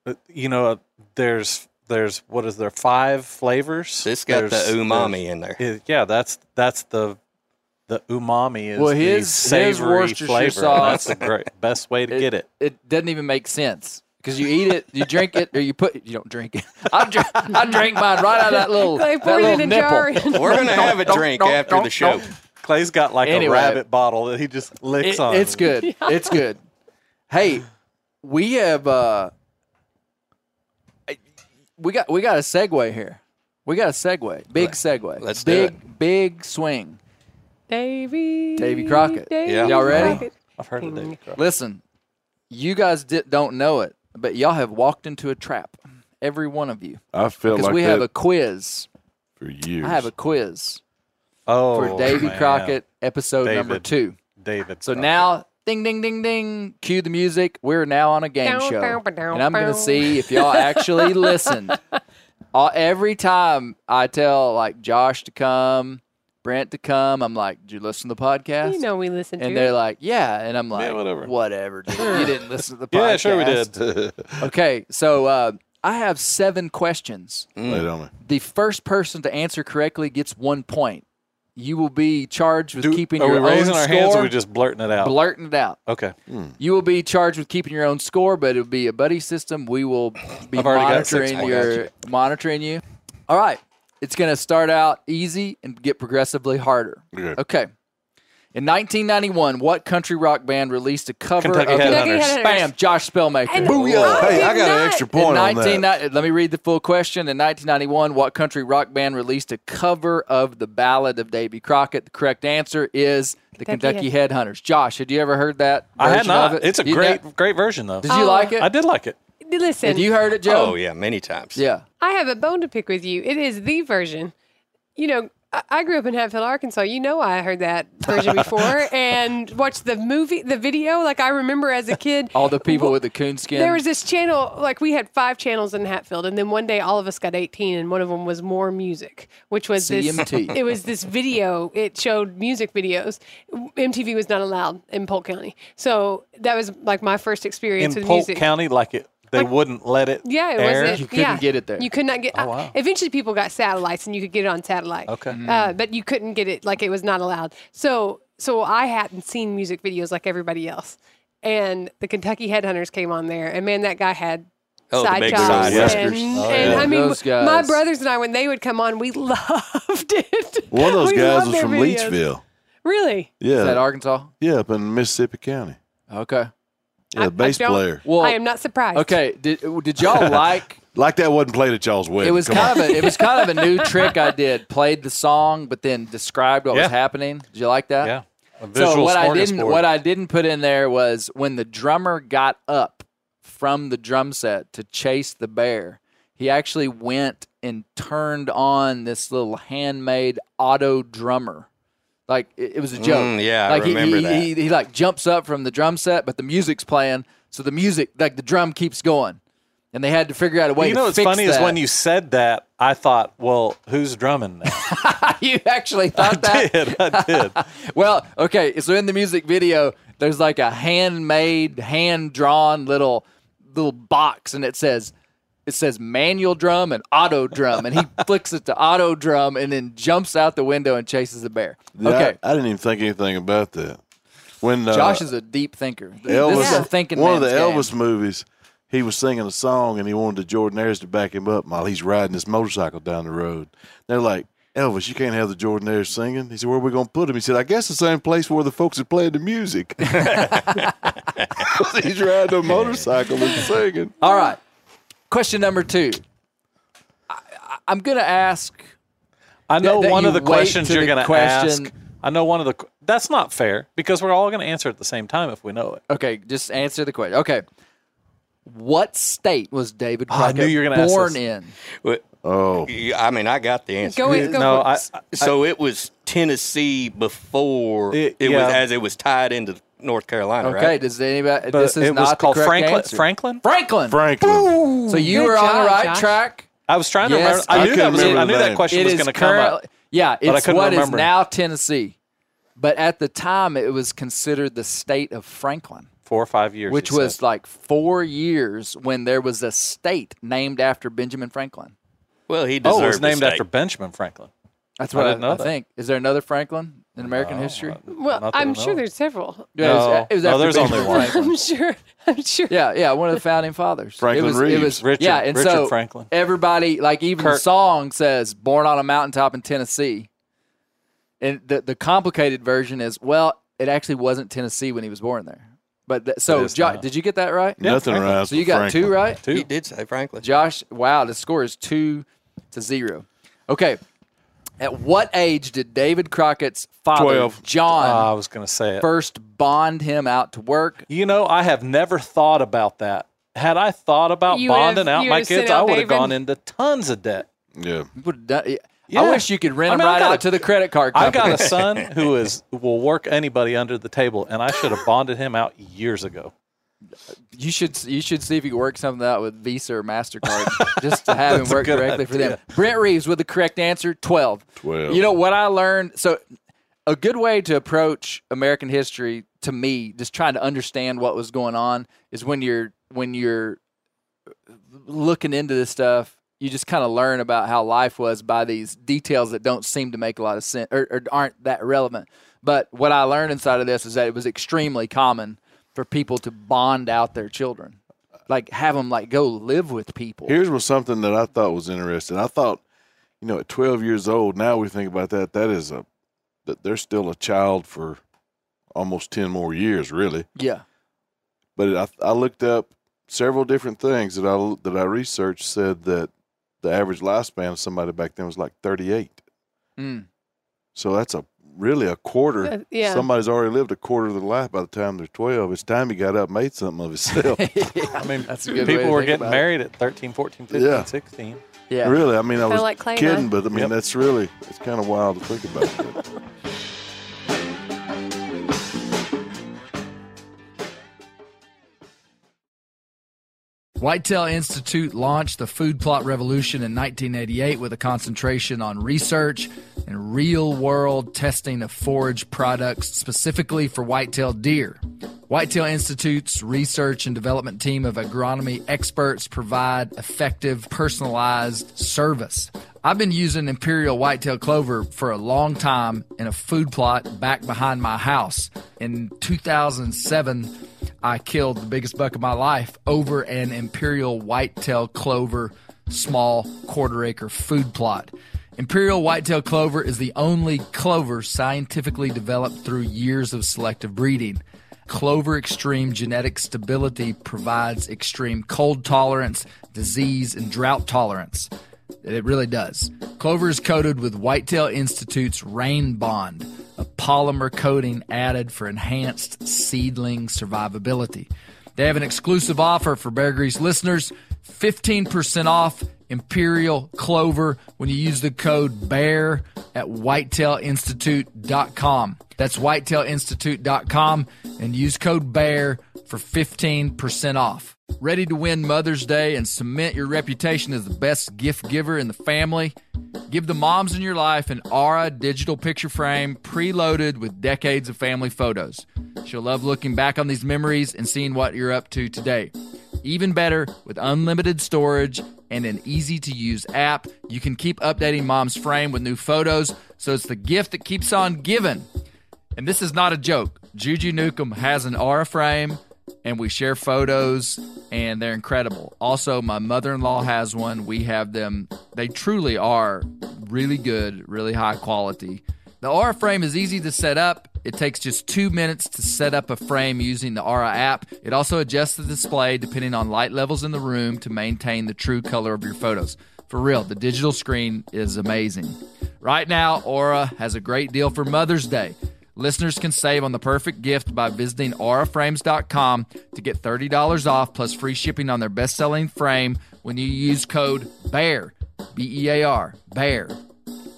uh, you know, there's there's what is there five flavors? This got the There's- umami in there. there's- yeah, that's that's the the umami is Well, the his- his savory Worcestershire flavor. sauce- That's the great best way to It- get it. It doesn't even make sense because you eat it, you drink it, or you put. You don't drink it. I drink. I drank mine right out of that little. Clay, that little in a nipple. jar. We're gonna have a drink don't- after don't- the show. don't. Clay's got like Anyway. a rabbit bottle that he just licks It- on. it's good. It's good. Hey, we have uh we got we got a segue here. We got a segue. Big segue. let's do big big swing. Davy. Davy Crockett. Davy Yeah. Y'all ready? Crockett. I've heard of David Crockett. Listen, you guys di- don't know it, but y'all have walked into a trap. Every one of you. I felt Because like we that have a quiz. for years. I have a quiz Oh, for Davy man. Crockett episode number David. 2. David. So Crockett. now, ding, ding, ding, ding, cue the music. We're now on a game Down, show. down, down, And I'm going to see if y'all actually listened. All, every time I tell like Josh to come, Brent to come, I'm like, did you listen to the podcast? You know we listen to and they're like, yeah. And I'm like, Yeah, whatever. Whatever, dude. You didn't listen to the podcast. yeah, sure we did. Okay, so uh, I have seven questions. Lay it on me. The first person to answer correctly gets one point. You will be charged with Do- keeping are your we raising own our score. hands or are we just blurting it out? blurting it out. okay. Hmm. You will be charged with keeping your own score, but it'll be a buddy system. We will be I've already got six. monitoring I got your monitoring you. All right. It's going to start out easy and get progressively harder. Okay. Okay. In 1991, what country rock band released a cover Kentucky of Headhunters. Kentucky Headhunters. Bam, Josh Spielmaker. And Booyah. I Hey, I did got an not- extra In point on 19, that. let me read the full question. In 1991, what country rock band released a cover of the ballad of Davy Crockett? The correct answer is the Kentucky Kentucky Headhunters. Josh, had you ever heard that? I had version of not. it? It's a You great, know- great version though. Did you Oh. like it? I did like it. Listen, Had you heard it, Joe? Oh yeah, many times. Yeah. I have a bone to pick with you. It is the version. You know, I- I grew up in Hatfield, Arkansas. You know, I heard that version before and watched the movie, the video. Like I remember as a kid, All the people with the coonskin. there was this channel. Like we had five channels in Hatfield, and then one day all of us got eighteen, and one of them was more music, which was CMT. this. It was this video. It showed music videos. MTV was not allowed in Polk County, so that was like my first experience in with Polk music. County, like it, they wouldn't let it. Yeah, it air? wasn't. You couldn't yeah. get it there. You could not get. Oh, wow. eventually, people got satellites, and you could get it on satellite. Okay. Uh, but you couldn't get it like it was not allowed. So, so I hadn't seen music videos like everybody else, and the Kentucky Headhunters came on there, and man, that guy had. Oh, the side big jobs side and, whiskers. Oh, and yeah. I mean, my brothers and I, when they would come on, we loved it. One of those We guys was from videos. Leachville. Really? Is that Arkansas? yeah, up in Mississippi County. Okay. Yeah, the bass I don't- player. Well, I am not surprised. Okay. Did did y'all like? Like that wasn't played at y'all's wedding. It was Come kind on. of a it was kind of a new trick I did. Played the song, but then described what Yeah. was happening. Did you like that? Yeah. A visual So what I didn't smorgasbord. what I didn't put in there was when the drummer got up from the drum set to chase the bear, he actually went and turned on this little handmade auto drummer. Like it, it was a joke. Mm, yeah, I like he- remember he, that. He, he like jumps up from the drum set, but the music's playing, so the music like the drum keeps going, and they had to figure out a way. you know to what's fix funny is when you said that, I thought, well, who's drumming now? you actually I thought that. did. I did. Well, okay, so in the music video, there's like a handmade, hand drawn little little box, and it says it says manual drum and auto drum, and he flicks it to auto drum, and then jumps out the window and chases the bear. Yeah, Okay, I, I didn't even think anything about that. When uh, Josh is a deep thinker. Elvis, this is a thinking one of the game. Elvis movies, he was singing a song and he wanted the Jordanaires to back him up while he's riding his motorcycle down the road. They're like, Elvis, you can't have the Jordanaires singing. He said, Where are we going to put him? He said, I guess the same place where the folks are playing the music. he's riding a motorcycle and singing. All right, question number two. I, I, I'm gonna ask. I know that one you of the questions to you're going to question- ask. I know one of the. That's not fair because we're all going to answer at the same time if we know it. Okay, just answer the question. Okay, what state was David Oh, I knew you were gonna ask born in? Well, Oh, I mean, I got the answer. Go, in, go no, I. I- So it was Tennessee before It- it, yeah. was as it was tied into North Carolina, Okay, right? does anybody? but this is not. it was not called the correct Franklin. Franklin. Franklin. Franklin. So you Good were on the right Josh. track. I was trying to Yes, remember. I I knew that was. I knew that question It was going to come up. yeah, it's couldn't what is remember. now Tennessee, but at the time it was considered the state of Franklin, Four or five years, which was said. like four years when there was a state named after Benjamin Franklin. Well, he oh, it was named after Benjamin Franklin. That's what I, didn't I think. Is there another Franklin in American history? well, Not I I'm sure there's several. Yeah, it was- No. it was No, there's only one. Franklin. I'm sure. I'm sure. Yeah, yeah, one of the founding fathers. Franklin it was, It was Richard- yeah, and Richard so Franklin. everybody like even the song says "born on a mountaintop in Tennessee," and the the complicated version is well, it actually wasn't Tennessee when he was born there. But th- so, It is Jo- now. did you get that right? Nothing Franklin. right. So you got two right. Two. He did say Franklin. Josh, wow, the score is two to zero. Okay, at what age did David Crockett's father, Twelve. John, Ah, I was going to say it. first bond him out to work? You know, I have never thought about that. Had I thought about You would've- bonding out my would've kids, I would have gone into tons of debt. Yeah. You I wish you could rent I them mean, I right got out a- to the credit card I company. got a son who is will work anybody under the table, and I should have bonded him out years ago. You should you should see if you can work something out with Visa or Mastercard just to have him work good directly for them. Brent Reaves with the correct answer, twelve. 12. You know what I learned? So a good way to approach American history to me, just trying to understand what was going on, is when you're when you're uh, looking into this stuff. You just kind of learn about how life was by these details that don't seem to make a lot of sense or, or aren't that relevant. But what I learned inside of this is that it was extremely common for people to bond out their children, like have them like go live with people. Here's was something that I thought was interesting. I thought, you know, at 12 years old, now we think about that. That is a that they're still a child for almost 10 more years, really. yeah, But I, I looked up several different things that I that I researched said that the average lifespan of somebody back then was like 38. Mm. So that's a really a quarter. Uh, yeah. Somebody's already lived a quarter of their life by the time they're 12. It's time he got up and made something of himself. I mean, That's a good way people to were think getting about it. married at 13, 14, 15, Yeah. 16. Yeah. Really, I mean, I was like kidding, but I mean, Yep. that's really it's kind of wild to think about. But. Whitetail Institute launched the food plot revolution in 1988 with a concentration on research and real world testing of forage products specifically for whitetail deer. Whitetail Institute's research and development team of agronomy experts provide effective, personalized service. I've been using Imperial Whitetail Clover for a long time in a food plot back behind my house. In 2007, I killed the biggest buck of my life over an Imperial Whitetail Clover small quarter acre food plot. Imperial Whitetail Clover is the only clover scientifically developed through years of selective breeding. Clover Extreme genetic stability provides extreme cold tolerance, disease, and drought tolerance. It really does. Clover is coated with Whitetail Institute's Rain Bond, a polymer coating added for enhanced seedling survivability. They have an exclusive offer for Bear Grease listeners 15% off Imperial Clover when you use the code BEAR at whitetailinstitute.com. That's whitetailinstitute.com and use code BEAR for 15% off. Ready to win Mother's Day and cement your reputation as the best gift giver in the family? Give the moms in your life an Aura digital picture frame preloaded with decades of family photos. She'll love looking back on these memories and seeing what you're up to today. Even better, with unlimited storage and an easy to use app, you can keep updating mom's frame with new photos, so it's the gift that keeps on giving. And this is not a joke. Juju Nukem has an Aura frame, and we share photos, and they're incredible. Also, my mother in law has one. We have them. They truly are really good, really high quality. The Aura frame is easy to set up. It takes just two minutes to set up a frame using the Aura app. It also adjusts the display depending on light levels in the room to maintain the true color of your photos. For real, the digital screen is amazing. Right now, Aura has a great deal for Mother's Day. Listeners can save on the perfect gift by visiting auraframes.com to get $30 off plus free shipping on their best selling frame when you use code BEAR, B E A R, BEAR.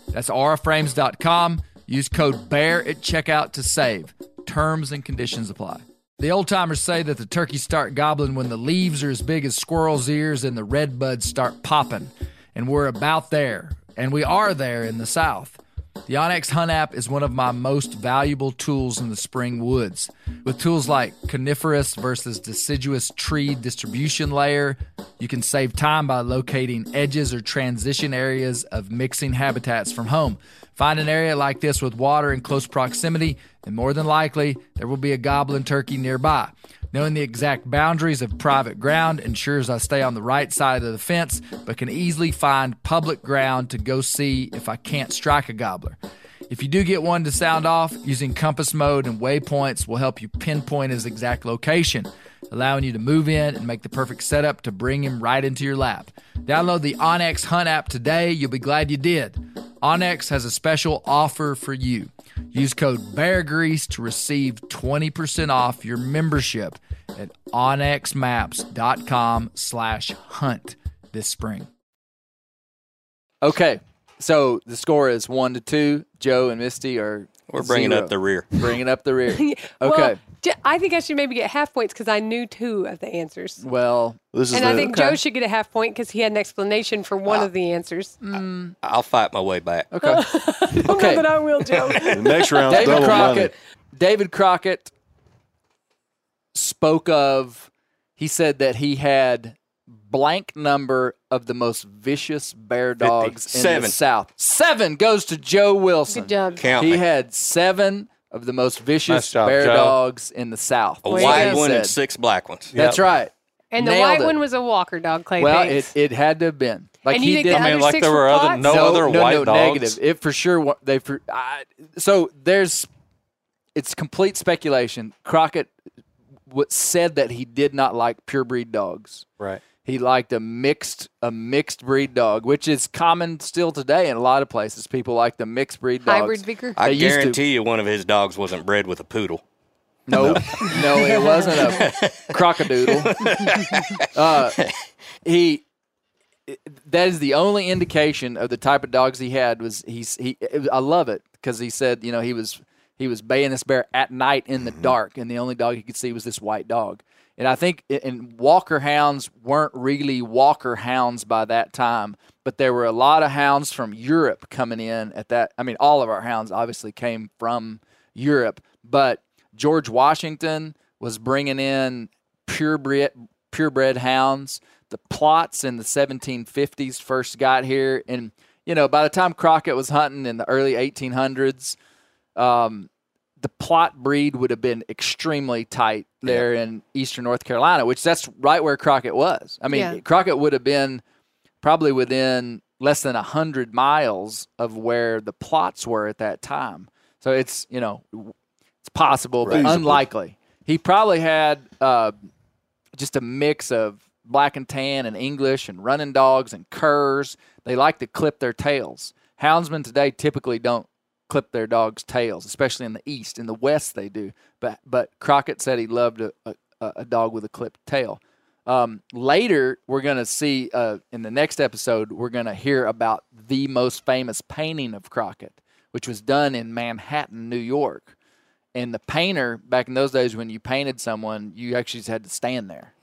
That's auraframes.com. Use code BEAR at checkout to save. Terms and conditions apply. The old timers say that the turkeys start gobbling when the leaves are as big as squirrels' ears and the red buds start popping. And we're about there. And we are there in the South. The onX Hunt app is one of my most valuable tools in the spring woods. With tools like coniferous versus deciduous tree distribution layer, you can save time by locating edges or transition areas of mixing habitats from home. Find an area like this with water in close proximity, and more than likely, there will be a goblin turkey nearby. Knowing the exact boundaries of private ground ensures I stay on the right side of the fence, but can easily find public ground to go see if I can't strike a gobbler. If you do get one to sound off, using compass mode and waypoints will help you pinpoint his exact location, allowing you to move in and make the perfect setup to bring him right into your lap. Download the onX Hunt app today. You'll be glad you did. onX has a special offer for you. Use code BEARGREASE to receive 20% off your membership at onxmaps.com slash hunt this spring. Okay, so the score is one to two. Joe and Misty are We're bringing zero. up the rear. bringing up the rear. Okay. Well, j- I think I should maybe get half points because I knew two of the answers. Well, This is And the, I think Okay. Joe should get a half point because he had an explanation for one of the answers. Mm. I'll fight my way back. okay. I don't know Okay. But I will, Joe. the next round's David double money. Crockett. David Crockett spoke of. He said that he had blank number of the most vicious bear dogs in the South. Seven goes to Joe Wilson. Good job. Count He me. had seven of the most vicious Nice job, bear Joe. dogs in the South. a Way white go. one and Said. six black ones. That's right. And the Nailed white it. one was a Walker dog, Clay. Well, thanks. it, it had to have been. Like And you he think did. the I mean, other like six there were were other Plotts? no, other no, white no, dogs. negative. It for sure. wa- They for I, so there's. It's complete speculation. Crockett w- said that he did not like pure breed dogs. Right. He liked a mixed a mixed breed dog, which is common still today in a lot of places. People like the mixed breed dogs. Hybrid vigor. I They used to- guarantee you one of his dogs wasn't bred with a poodle. No, no, it wasn't a crocodile. uh, he that is the only indication of the type of dogs he had was he's he I love it because he said you know he was he was baying this bear at night in the dark and the only dog he could see was this white dog and I think and Walker hounds weren't really Walker hounds by that time but there were a lot of hounds from Europe coming in at that I mean all of our hounds obviously came from Europe but George Washington was bringing in purebred purebred hounds. The Plotts in the 1750s first got here, and you know by the time Crockett was hunting in the early 1800s, um, the Plott breed would have been extremely tight there in eastern North Carolina, which that's right where Crockett was. I mean, Yeah. Crockett would have been probably within less than hundred miles of where the Plotts were at that time. So it's you know it's possible, but Feasible. unlikely. He probably had uh, just a mix of black and tan and English and running dogs and curs. They like to clip their tails. Houndsmen today typically don't clip their dogs' tails, especially in the east. In the west, they do. But but Crockett said he loved a, a, a dog with a clipped tail. Um, later, we're going to see uh, in the next episode, we're going to hear about the most famous painting of Crockett, which was done in Manhattan, New York. And the painter, back in those days when you painted someone, you actually just had to stand there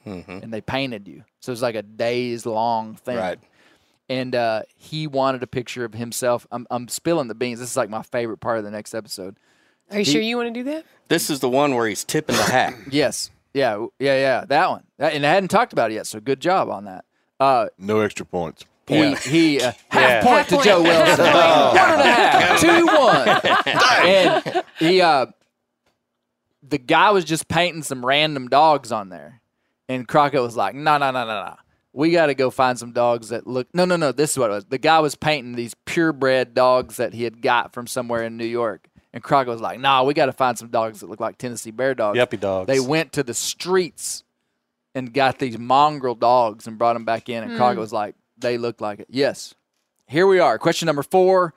and they painted you. So it was like a days long thing. Right. And uh, he wanted a picture of himself. I'm, I'm spilling the beans. This is like my favorite part of the next episode. Are you sure you want to do that? This is the one where he's tipping the hat. Yes. Yeah. Yeah. Yeah. That one. That- and I hadn't talked about it yet. So good job on that. Uh, No extra points. he, Yeah. he uh, half Yeah. point Half to point. Joe Wilson. one and a half, two one. and he, uh, the guy was just painting some random dogs on there, and Crockett was like, "No, no, no, no, no. We got to go find some dogs that look." No, no, no. This is what it was. The guy was painting these purebred dogs that he had got from somewhere in New York. And Crockett was like, "Nah, we got to find some dogs that look like Tennessee Bear dogs." Yuppie dogs. They went to the streets and got these mongrel dogs and brought them back in. And Crockett hmm. was like, they look like it. Yes. Here we are. Question number four.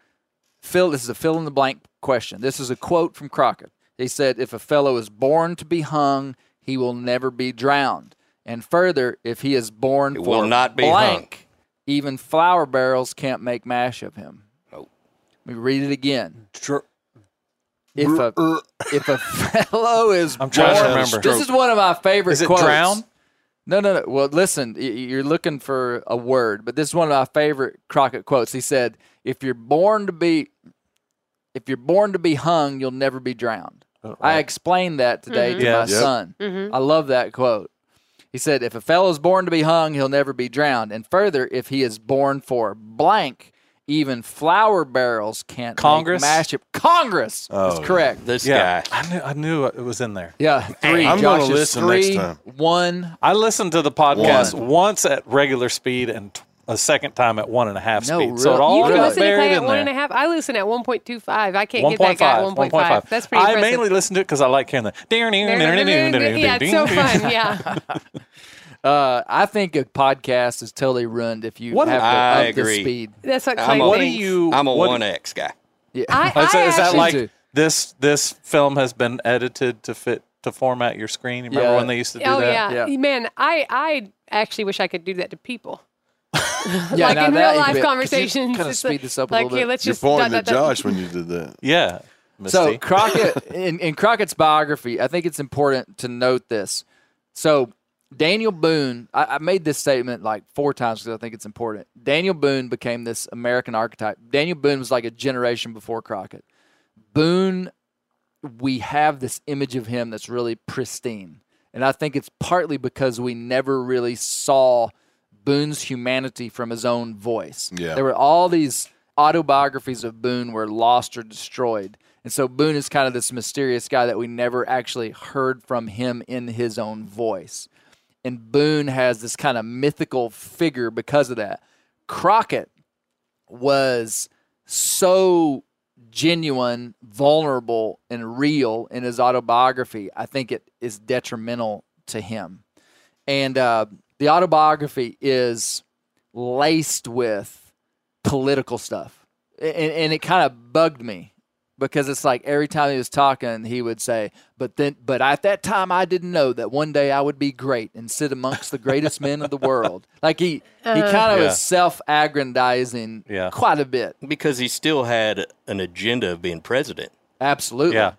Phil, this is a fill in the blank question. This is a quote from Crockett. He said, If a fellow is born to be hung, he will never be drowned. And further, if he is born He for will not be blank, even flour barrels can't make mash of him. Nope. Let me read it again. Dr- If a uh. if a fellow is I'm trying to remember. This is one of my favorite Is it quotes. drown? No, no, no. Well, listen, you're looking for a word, but this is one of my favorite Crockett quotes. He said, "If you're born to be, if you're born to be hung, you'll never be drowned." Oh, I explained that today to Yeah. my Yep. son. I love that quote. He said, "If a fellow is born to be hung, he'll never be drowned." And further, if he is born for blank, even flour barrels can't make Congress? mash it. Congress Oh, is correct. This Yeah, guy. I knew I knew it was in there. Yeah, three. I'm gonna listen three, next time. One. I listened to the podcast One. once at regular speed and t- a second time at one and a half No, speed. So really? it all You can got listen to buried Clay at in one there. and a half. I listen at 1.25. I can't get 1.5, that guy at 1.5. That's pretty I impressive. mainly listen to it because I like hearing the. yeah, it's so fun. Yeah. Uh, I think a podcast is totally ruined if you What- have to I up the agree. speed. That's what I'm a- What do you? I'm a one X guy. Yeah. I, Is, that- is that like too. this? This film has been edited to fit to format your screen. You remember Yeah. when they used to do Oh that? yeah. Yeah. man. I I actually wish I could do that to people. Yeah, like in real life conversations. Kind of speed like, this up a like, little here, bit. let's You're just pointing dot, at dot, dot. Josh when you did that. Yeah. So Crockett, in, in Crockett's biography, I think it's important to note this. So Daniel Boone, I, I made this statement like four times because I think it's important. Daniel Boone became this American archetype. Daniel Boone was like a generation before Crockett. Boone, we have this image of him that's really pristine. And I think it's partly because we never really saw Boone's humanity from his own voice. Yeah. There were all these autobiographies of Boone were lost or destroyed. And so Boone is kind of this mysterious guy that we never actually heard from him in his own voice. And Boone has this kind of mythical figure because of that. Crockett was so genuine, vulnerable, and real in his autobiography, I think it is detrimental to him. And uh, the autobiography is laced with political stuff. And, and it kind of bugged me because it's like every time he was talking, he would say, "But then, but at that time, I didn't know that one day I would be great and sit amongst the greatest men of the world." Like he he uh-huh. kind of Yeah. was self-aggrandizing Yeah. quite a bit. because he still had an agenda of being president. Absolutely. Yeah.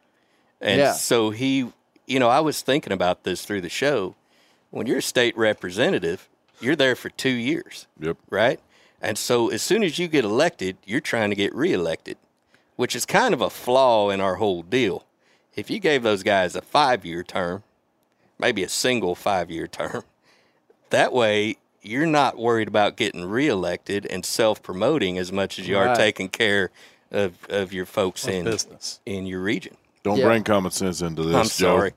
And Yeah. so he, you know, I was thinking about this through the show. When you're a state representative, you're there for two years, Yep. right? And so as soon as you get elected, you're trying to get reelected, which is kind of a flaw in our whole deal. If you gave those guys a five year term, maybe a single five year term, that way you're not worried about getting reelected and self promoting as much as you are taking care of, of your folks in business. in your region. Don't Yeah. bring common sense into this. I'm Joe. sorry.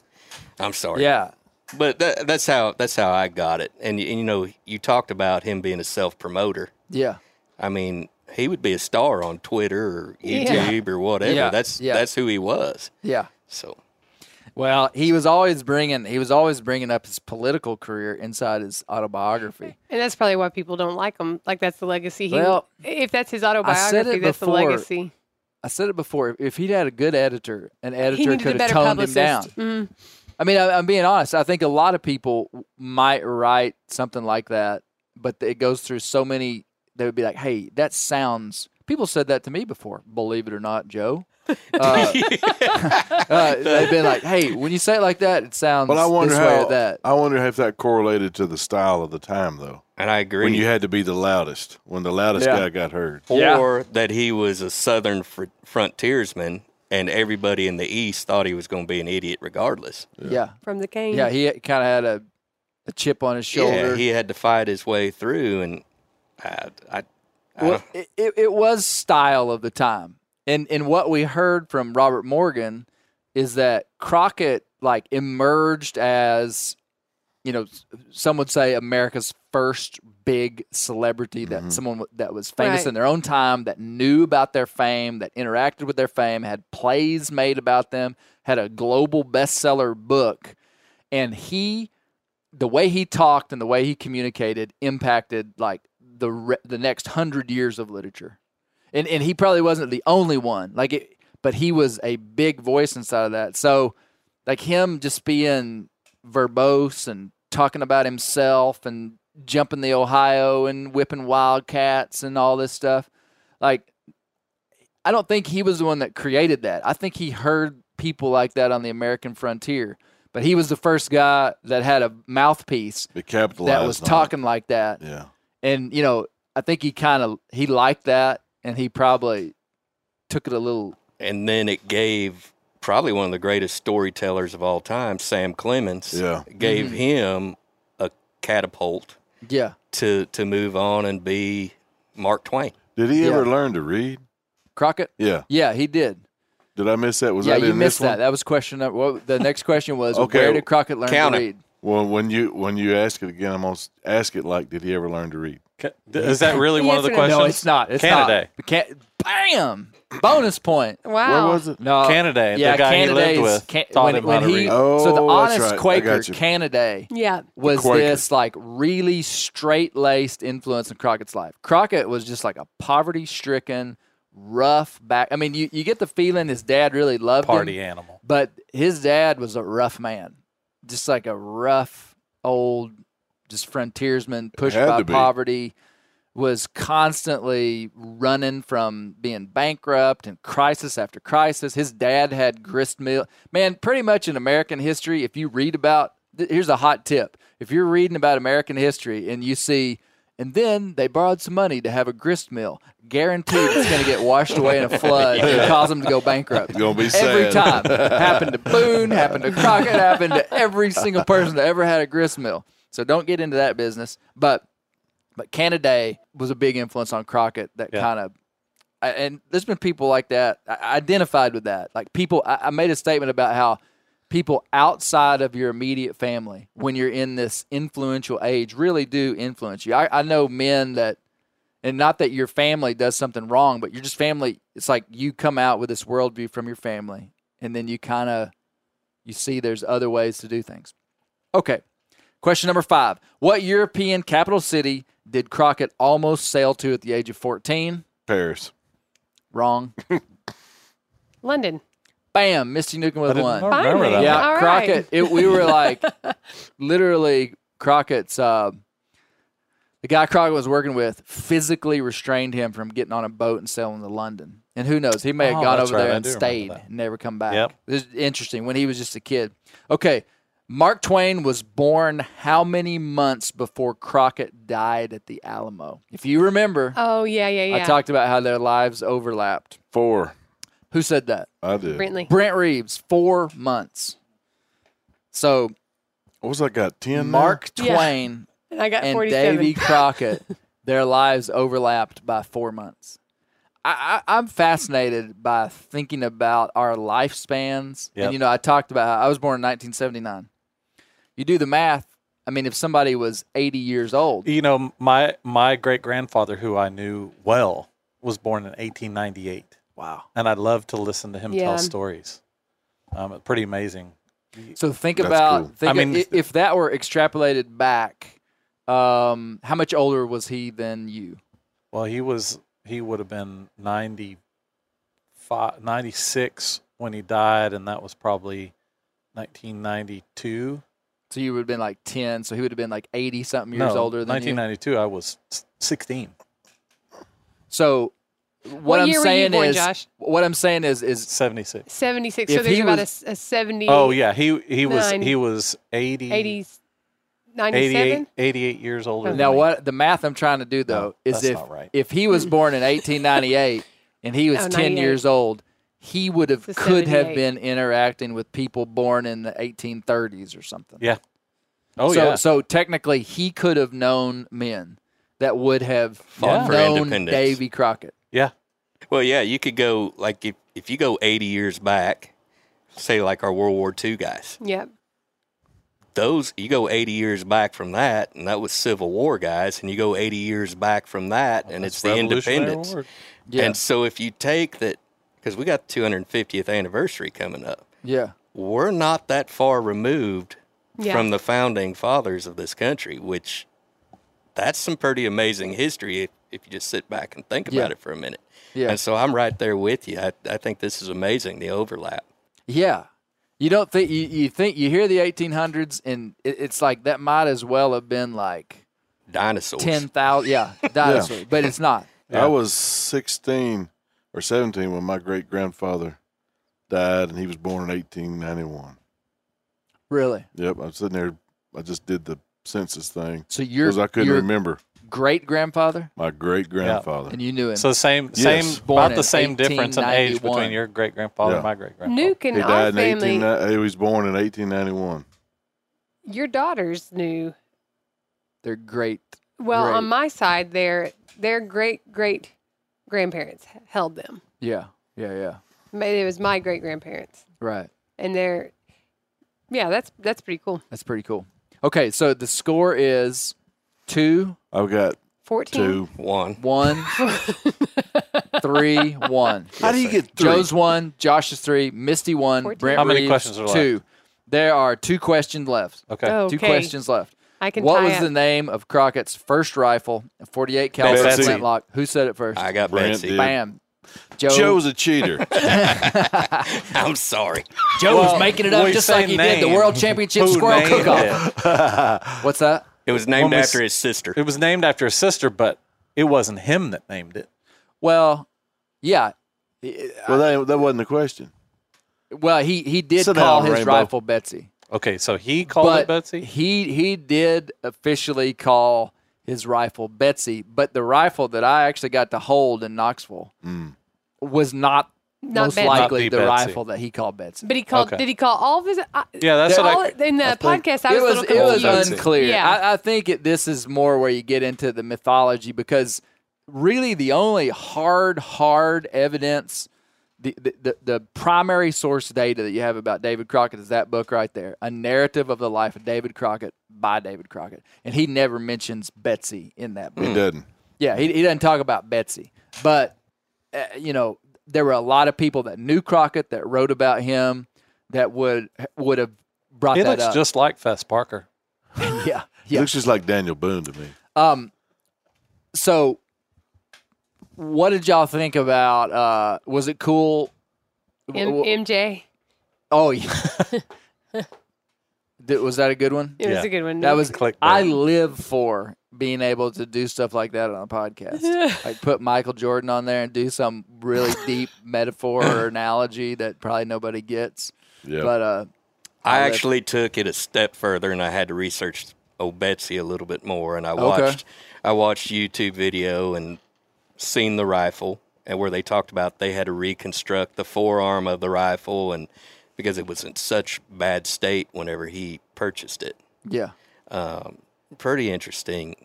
I'm sorry. Yeah. But that, that's how that's how I got it. And, and you know, you talked about him being a self promoter. Yeah. I mean, he would be a star on Twitter or Yeah. YouTube or whatever. Yeah. That's Yeah. that's who he was. Yeah. So Well, he was always bringing he was always bringing up his political career inside his autobiography. And that's probably why people don't like him. Like that's the legacy. He, Well, if that's his said it autobiography, that's the legacy. I said it before. If he'd had a good editor, an editor could have toned publicist. him down. Mhm. I mean, I, I'm being honest. I think a lot of people might write something like that, but it goes through so many. They would be like, "Hey, that sounds." People said that to me before. Believe it or not, Joe. Uh, uh, they've been like, "Hey, when you say it like that, it sounds But I wonder this way how or that." I wonder if that correlated to the style of the time though. and I agree. When you had to be the loudest, when the loudest Yeah. guy got heard. Yeah. or that he was a southern fr- frontiersman and everybody in the east thought he was going to be an idiot regardless. Yeah, From the cane. yeah. He kind of had a, a chip on his shoulder. Yeah, he had to fight his way through and I I, I Well, don't- it, it, it was style of the time. And and what we heard from Robert Morgan is that Crockett like emerged as you know some would say America's first big celebrity that mm-hmm. someone that was famous Right. in their own time that knew about their fame that interacted with their fame had plays made about them had a global bestseller book and he the way he talked and the way he communicated impacted like the re- the next hundred years of literature, and and he probably wasn't the only one. Like it, but he was a big voice inside of that. So, like him just being verbose and talking about himself and jumping the Ohio and whipping wildcats and all this stuff, like I don't think he was the one that created that. I think he heard people like that on the American frontier. But he was the first guy that had a mouthpiece that was on it. talking like that. Yeah. And you know, I think he kind of he liked that, and he probably took it a little. and then it gave probably one of the greatest storytellers of all time, Sam Clemens. Yeah. Gave Mm-hmm. him a catapult Yeah, to to move on and be Mark Twain. Did he Yeah. ever learn to read? Crockett. Yeah. Yeah, he did. Did I miss that? Was yeah, that you in missed this that. one? That was question number. Well, the next question was Okay, where did Crockett learn count to it. read? Well, when you when you ask it again, I'm gonna ask it like, did he ever learn to read? Is that really one of the Yes or no? questions? No, it's not. It's Kennedy. not. Can- Bam! Bonus point. Wow. Where was it? No, Kennedy, the Yeah, guy he lived with, Can- taught when, him when how to he, read. Oh, so the that's honest right. Quaker, got. Kennedy, Yeah. was this like really straight laced influence in Crockett's life. Crockett was just like a poverty stricken, rough back. I mean, you, you get the feeling his dad really loved Party him, animal. but his dad was a rough man, just like a rough old, just frontiersman pushed by to be. poverty. Was constantly running from being bankrupt and crisis after crisis. His dad had grist mill. Man, pretty much in American history, if you read about, here's a hot tip: if you're reading about American history and you see, and then they borrowed some money to have a grist mill, guaranteed it's going to get washed away in a flood and cause them to go bankrupt. Gonna be Every sad. time. happened to Boone, happened to Crockett, happened to every single person that ever had a grist mill. So don't get into that business. But but Kennedy was a big influence on Crockett that Yeah. kind of and there's been people like that I identified with that. Like people I, I made a statement about how people outside of your immediate family when you're in this influential age really do influence you. I, I know men that and not that your family does something wrong, but you're just family. It's like you come out with this worldview from your family, and then you kind of you see there's other ways to do things. Okay, question number five: What European capital city did Crockett almost sail to at the age of 14? Paris. Wrong. London. Bam, Misty Newcomb with I one. know- remember Finally. that. Yeah, All right. Crockett. It, we were like, literally, Crockett's. Uh, the guy Crockett was working with physically restrained him from getting on a boat and sailing to London. And who knows? He may have Oh, gone that's over right. there I and stayed and never come back. Yep. This is interesting when he was just a kid. Okay. Mark Twain was born how many months before Crockett died at the Alamo? If you remember, Oh yeah, yeah, yeah. I talked about how their lives overlapped. Four. Who said that? I did. Brentley. Brent Reaves, four months. So What was I got? Ten. now? Mark Yeah. Twain And I got and 47. Davy Crockett, their lives overlapped by four months. I, I, I'm fascinated by thinking about our lifespans. Yep. And, you know, I talked about how I was born in 1979. You do the math. I mean, if somebody was 80 years old, You know, my my great grandfather, who I knew well, was born in 1898, wow. and I'd love to listen to him Yeah. tell stories. Um, pretty amazing. So think That's about cool. think I mean- i- if that were extrapolated back, um, how much older was he than you? Well, he was he would have been 95, 96 when he died, and that was probably 1992. So you would have been like 10. So he would have been like 80 something years no, older than you. 1992. I was 16. So what, What I'm year were you saying born, is, Josh? what I'm saying is, is 76. 76. If so there's about was- a, a 70. Oh yeah, he he was Nine. he was 80, 80s, 88, 97. 88 years older. than now me. what the math I'm trying to do though is if right. if he was born in 1898 and he was Oh, 10 years old, he would have could have been interacting with people born in the 1830s or something. Yeah. Oh so, yeah. So technically, he could have known men that would have Fought for known independence. Davy Crockett. yeah. Well, yeah, you could go like if if you go 80 years back, say like our World War II guys. Yep. Those you go 80 years back from that, and that was Civil War guys, and you go 80 years back from that, oh, and it's the independence. War. Yeah. And so if you take that, because we got the 250th anniversary coming up, yeah. we're not that far removed Yeah. from the founding fathers of this country, which that's some pretty amazing history if, if you just sit back and think Yeah. about it for a minute. Yeah. And so I'm right there with you. I, I think this is amazing, the overlap. Yeah. You don't think you, you think you hear the 1800s and it, it's like that might as well have been like Dinosaurs. 10,000 yeah, dinosaur, but it's not. I was 16 or 17 when my great grandfather died, and he was born in 1891. Really. Yep, I'm sitting there. I just did the census thing So you're because I couldn't your remember great grandfather my great grandfather. and you knew him. So the same Yes. same Born about the same difference in age between your great grandfather Yeah. and my great grandfather. Nuke and He our died in family, 18. He was born in 1891. your daughters knew. They're great. Well, Great. on my side, their their great great grandparents held them. Yeah. Yeah, yeah. Ma- It was my great grandparents, Right. and they're yeah, that's that's pretty cool. That's pretty cool. Okay, so the score is two, I've got Fourteen. two. One. one, three, one. How do you get three? Joe's one, Josh is three, Misty one, Fourteen. Brent How many Reaves, questions are left? two. There are two questions left. Okay. Oh, Two okay. questions left. I can What tie was up. the name of Crockett's first rifle, a 48 caliber Betsy. flintlock? Who said it first? I got Brent Betsy. did. Bam. Joe, Joe's a cheater. I'm sorry. Joe Well, was making it up just like he did the. World Championship Who Squirrel named Cook-Off. What's that? It was named When after s- his sister. It was named after his sister, but it wasn't him that named it. Well, yeah. well, that, that wasn't the question. Well, he he did Sit call down, his Rainbow. rifle Betsy. Okay, so he called but it Betsy. He he did officially call his rifle Betsy, but the rifle that I actually got to hold in Knoxville mm. was not, Not most Betsy. likely Not the the Betsy. rifle that he called Betsy. But he called. Okay. Did he call all of his? I, Yeah, that's There- what all I. in the I think podcast. I it was, was a it little was confused. Betsy. unclear. Yeah. I, I think it, this is more where you get into the mythology because really the only hard hard evidence. The, the, the, the primary source data that you have about David Crockett is that book right there, A Narrative of the Life of David Crockett by David Crockett. And he never mentions Betsy in that book. He doesn't. Yeah, he, he doesn't talk about Betsy, but uh, you know there were a lot of people that knew Crockett that wrote about him that would would have brought He that looks up. just like Fess Parker. yeah, He looks just like Daniel Boone to me. Um, so what did y'all think about? Uh, was it cool M- W- MJ. oh, yeah. Did- was that a good one? It was a good one. That was Clickbait. I live for being able to do stuff like that on a podcast. like put Michael Jordan on there and do some really deep metaphor or analogy that probably nobody gets. Yeah. But uh I I'll let- actually took it a step further, and I had to research old Betsy a little bit more. And I Okay. watched, I watched YouTube video and seen the rifle, and where they talked about they had to reconstruct the forearm of the rifle, and because it was in such bad state whenever he purchased it. yeah. Pretty interesting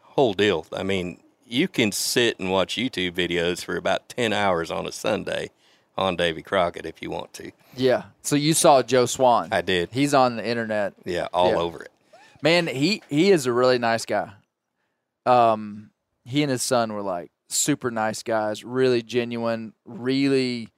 whole deal. I mean, you can sit and watch YouTube videos for about ten hours on a Sunday on Davy Crockett if you want to. Yeah. So you saw Joe Swan. I did. He's on the internet. Yeah, all Yeah. over it. Man, he he is a really nice guy. Um, he and his son were like super nice guys, really genuine, really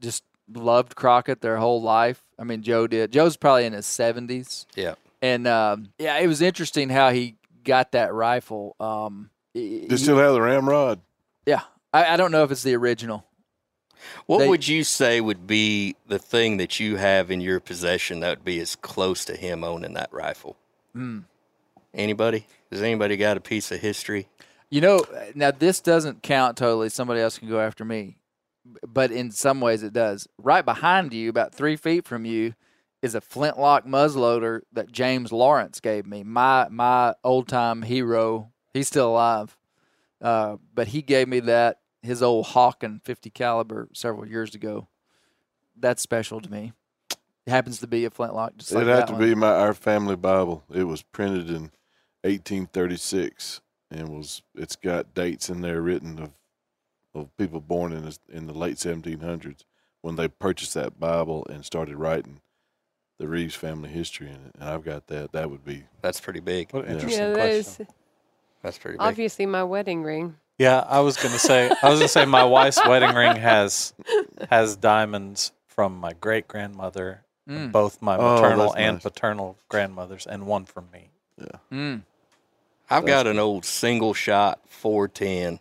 just loved Crockett their whole life. I mean, Joe did. Joe's probably in his seventies, Yeah. and um, yeah, it was interesting how he got that rifle. Um, he- They still have the ramrod. yeah, I, I don't know if it's the original. What They- would you say would be the thing that you have in your possession that would be as close to him owning that rifle? Hmm. Anybody? Does anybody got a piece of history? You know, now this doesn't count totally. Somebody else can go after me, but in some ways it does. Right behind you, about three feet from you, is a flintlock muzzleloader that James Lawrence gave me. My my old time hero. He's still alive, uh, but he gave me that his old Hawken 50 caliber several years ago. That's special to me. It happens to be a flintlock, just It'd have that to one. be my our family Bible. It was printed in 1836 and was it's got dates in there written of of people born in the, in the late 1700s when they purchased that Bible and started writing the Reaves family history in it. And I've got that. That would be That's pretty big. What an Yeah. interesting yeah, that question. is That's pretty big. obviously my wedding ring. Yeah, I was gonna say. I was gonna say my wife's wedding ring has has diamonds from my great grandmother, Mm. both my Oh, maternal that's and nice. paternal grandmothers, and one from me. Mm. I've got an old single shot 410.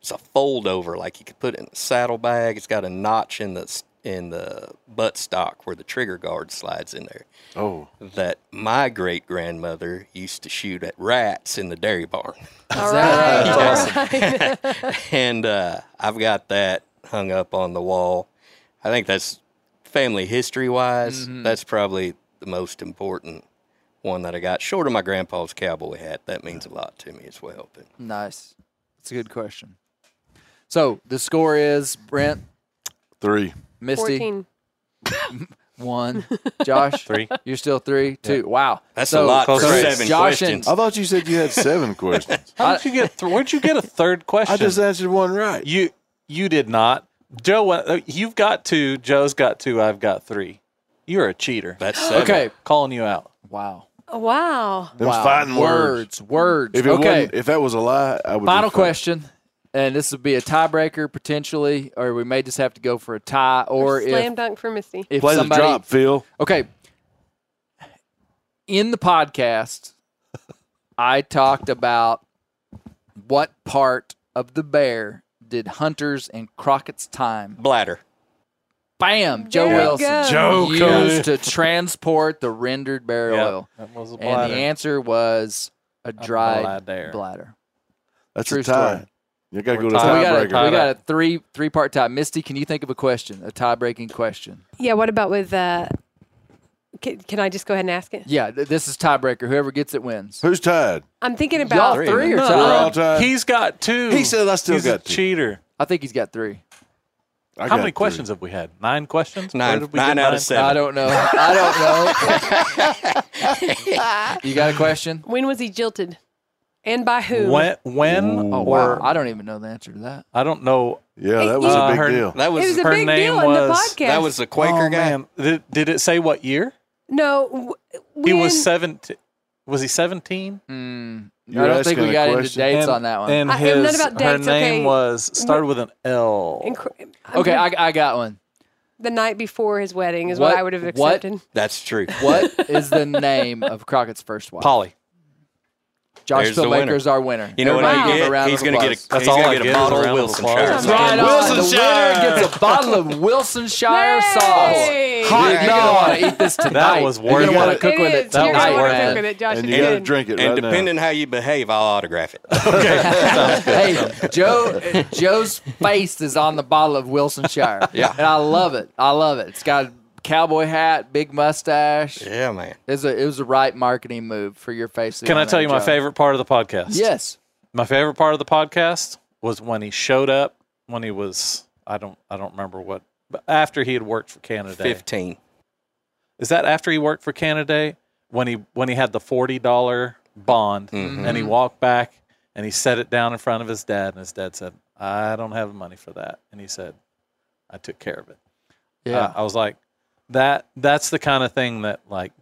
It's a fold over, like you could put it in a saddlebag. It's got a notch in the in the butt stock where the trigger guard slides in there. oh That my great grandmother used to shoot at rats in the dairy barn. All right, all That's and uh, I've got that hung up on the wall. I think that's family history wise. That's probably the most important one that I got. Short of my grandpa's cowboy hat, that means a lot to me as well. But Nice. That's a good question. So the score is Brent, three. Misty, 14. one. Josh, Three. You're still three, two. Wow, that's So- a lot for seven Josh questions. I thought you said you had seven questions. How did you get? Th- where'd you get a third question? I just answered one right. you you did not. Joe, went- uh, you've got two. Joe's got two. I've got three. You're a cheater. That's seven. Okay. Calling you out. Wow. Wow. Them's wow. fighting words. words. Words. If it okay. if that was a lie, I would. Final fine. question, and this would be a tiebreaker potentially, or we may just have to go for a tie, or Slam if dunk for Misty. if Play somebody the drop, Phil. Okay. In the podcast, I talked about what part of the bear did Hunter's and Crockett's time, Bladder. Bam, Joe There Wilson. Joe used to transport the rendered barrel Yep, oil? that was a And the answer was a dried bladder. bladder. That's True a tie. story. You got to We're go to So we got a, we got a three three part tie. Misty, can you think of a question, a tie breaking question? Yeah, what about with. Uh, can, can I just go ahead and ask it? Yeah, th- this is tiebreaker. Whoever gets it wins. Who's tied? I'm thinking Y'all about. three, or No. tied? We're all tied. He's got two. He said I still He's got a two. cheater. I think he's got three. I How got many three. questions have we had? Nine questions. Nine- Where did we nine get out of seven. I don't know. I don't know. you got a question? When was he jilted? And by who? When? When? Oh or wow, I don't even know the answer to that. I don't know. Yeah, that was Uh, a big her- deal. That It was, was a her big name deal in the was- podcast. that was the Quaker oh, guy. Did, did it say what year? No. w- He was seventeen. Was he seventeen? Mm, You're I don't think we a got into dates and, on that one. And I- his I'm not about her dates, name okay. was started with an L. Inc- I'm okay, I, I got one. the night before his wedding is what, What- I would have what- That's true. What is the name of Crockett's first wife? Polly. Josh There's the winner. Spielmaker's our winner. You know what Everybody he give him a get? He's going to get applause. a, That's all I get get a is bottle of round Wilson. Shire. That's Right on. Wilsonshire. The winner gets a bottle of Wilsonshire sauce. Yay! Hot There You're you gonna want to eat this tonight. That was You're worth gonna want it. to cook with it That You're gonna want to worth cook it. with it, Josh. and it's you got to drink it And depending now. how you behave, I'll autograph it. hey, Joe, Joe's face is on the bottle of Wilsonshire. Yeah. and I love it. I love it. It's got a cowboy hat, big mustache. yeah, man. It was, a, it was the right marketing move for your face. Can I tell there, you my favorite part of the podcast? Yes. My favorite part of the podcast was when he showed up when he was I don't I don't remember what but after he had worked for Kennedy. 15. Is that after he worked for Kennedy when he when he had the forty dollar bond Mhm. and he walked back and he set it down in front of his dad and his dad said, I don't have the money for that. And he said, I took care of it. Yeah. I, I was like, that that's the kind of thing that like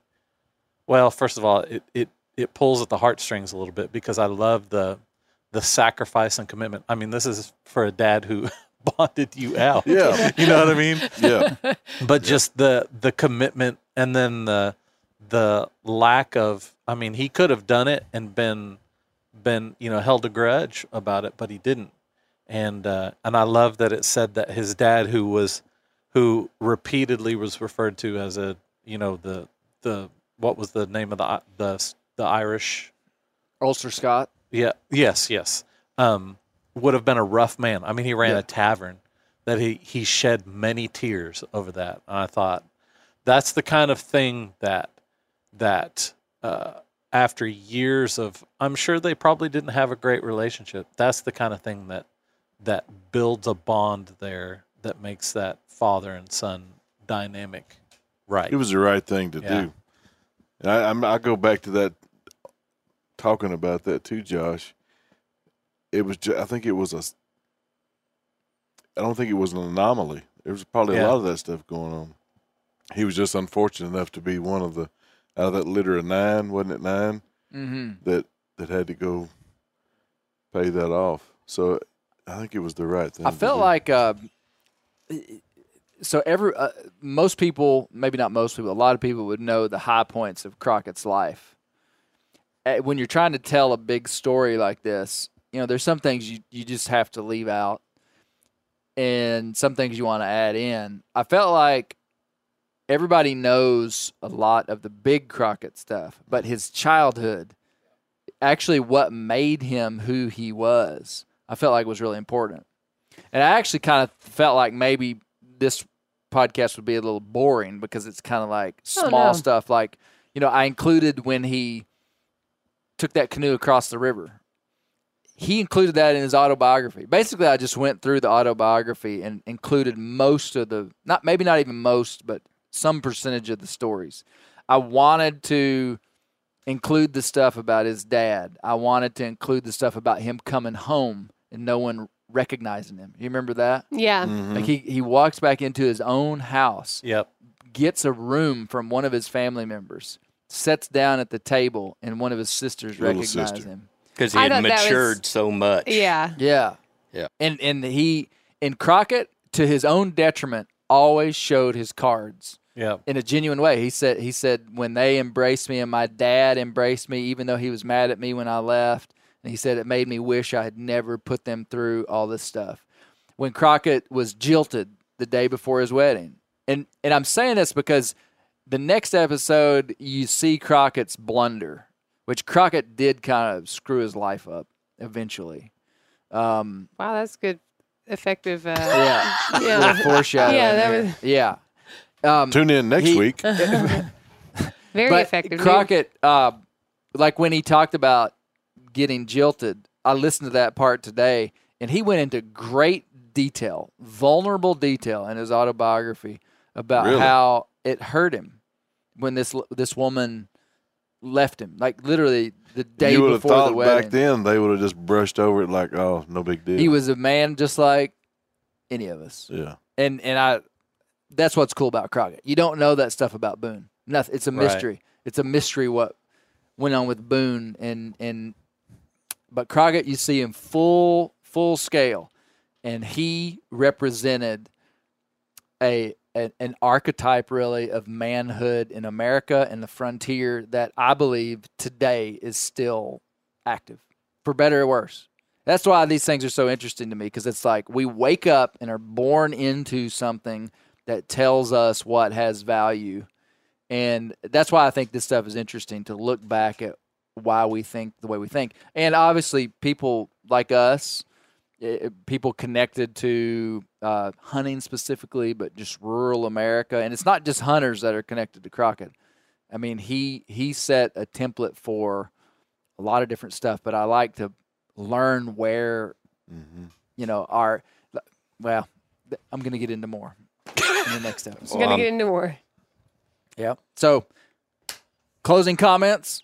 well, first of all, it, it it pulls at the heartstrings a little bit because I love the the sacrifice and commitment. I mean, this is for a dad who bonded you out. Yeah. You know what I mean? Yeah. But just the the commitment and then the the lack of I mean, he could have done it and been been, you know, held a grudge about it, but he didn't. And uh and I love that it said that his dad who was who repeatedly was referred to as a, you know, the the what was the name of the the the Irish Ulster Scot. yeah. Yes. Yes. Um, would have been a rough man. I mean, he ran Yeah. a tavern that he he shed many tears over that. And I thought that's the kind of thing that that uh, after years of, I'm sure they probably didn't have a great relationship. That's the kind of thing that that builds a bond there that makes that father and son dynamic right. It was the right thing to Yeah. do. And I, I'm, I go back to that, talking about that too, Josh. It was, ju- I think it was a, s- I don't think it was an anomaly. There was probably Yeah. a lot of that stuff going on. He was just unfortunate enough to be one of the, out of that litter of nine, wasn't it nine, Mm-hmm. that, that had to go pay that off. So I think it was the right thing. I to felt do. like uh, so every uh, most people, maybe not most people, a lot of people would know the high points of Crockett's life. Uh, When you're trying to tell a big story like this, you know, there's some things you, you just have to leave out, and some things you want to add in. I felt like everybody knows a lot of the big Crockett stuff, but his childhood, actually, what made him who he was, I felt like was really important. And I actually kind of felt like maybe this podcast would be a little boring because it's kind of like Oh, small no. stuff. Like, you know, I included when he took that canoe across the river. He included that in his autobiography. Basically, I just went through the autobiography and included most of the, not maybe not even most, but some percentage of the stories. I wanted to include the stuff about his dad. I wanted to include the stuff about him coming home and no one recognizing him. You remember that? Yeah. Mhm. Like he, he walks back into his own house, Yep. gets a room from one of his family members, sets down at the table, and one of his sisters Little recognize sister. him. Because he I had thought that was- matured so much. Yeah. Yeah. Yeah. And and he in Crockett, to his own detriment, always showed his cards Yeah. in a genuine way. He said he said when they embraced me and my dad embraced me, even though he was mad at me when I left, and he said it made me wish I had never put them through all this stuff. When Crockett was jilted the day before his wedding. And and I'm saying this because the next episode you see Crockett's blunder, which Crockett did kind of screw his life up eventually. Um, Wow, that's good, effective. Uh, yeah, yeah. little foreshadowing. Yeah, that there. was yeah. Um, Tune in next he- week. very but effective. Crockett, uh, like when he talked about getting jilted, I listened to that part today, and he went into great detail, vulnerable detail in his autobiography about Really? how it hurt him when this this woman left him. Like literally the day you would have before the thought wedding. back then they would have just brushed over it like, oh, no big deal. He was a man just like any of us. yeah. and and I that's what's cool about Crockett. You don't know that stuff about Boone. Nothing. It's a Right. mystery. It's a mystery what went on with Boone and and but Crockett you see him full full scale and he represented a, an archetype really of manhood in America and the frontier that I believe today is still active, for better or worse. That's why these things are so interesting to me because it's like we wake up and are born into something that tells us what has value. And that's why I think this stuff is interesting to look back at why we think the way we think. And obviously, people like us, eh, people connected to uh, hunting specifically, but just rural America. And it's not just hunters that are connected to Crockett. I mean, he he set a template for a lot of different stuff, but I like to learn where you know our well, I'm going to get into more in the next episode. We're gonna Um, get into more. Yeah. So, closing comments,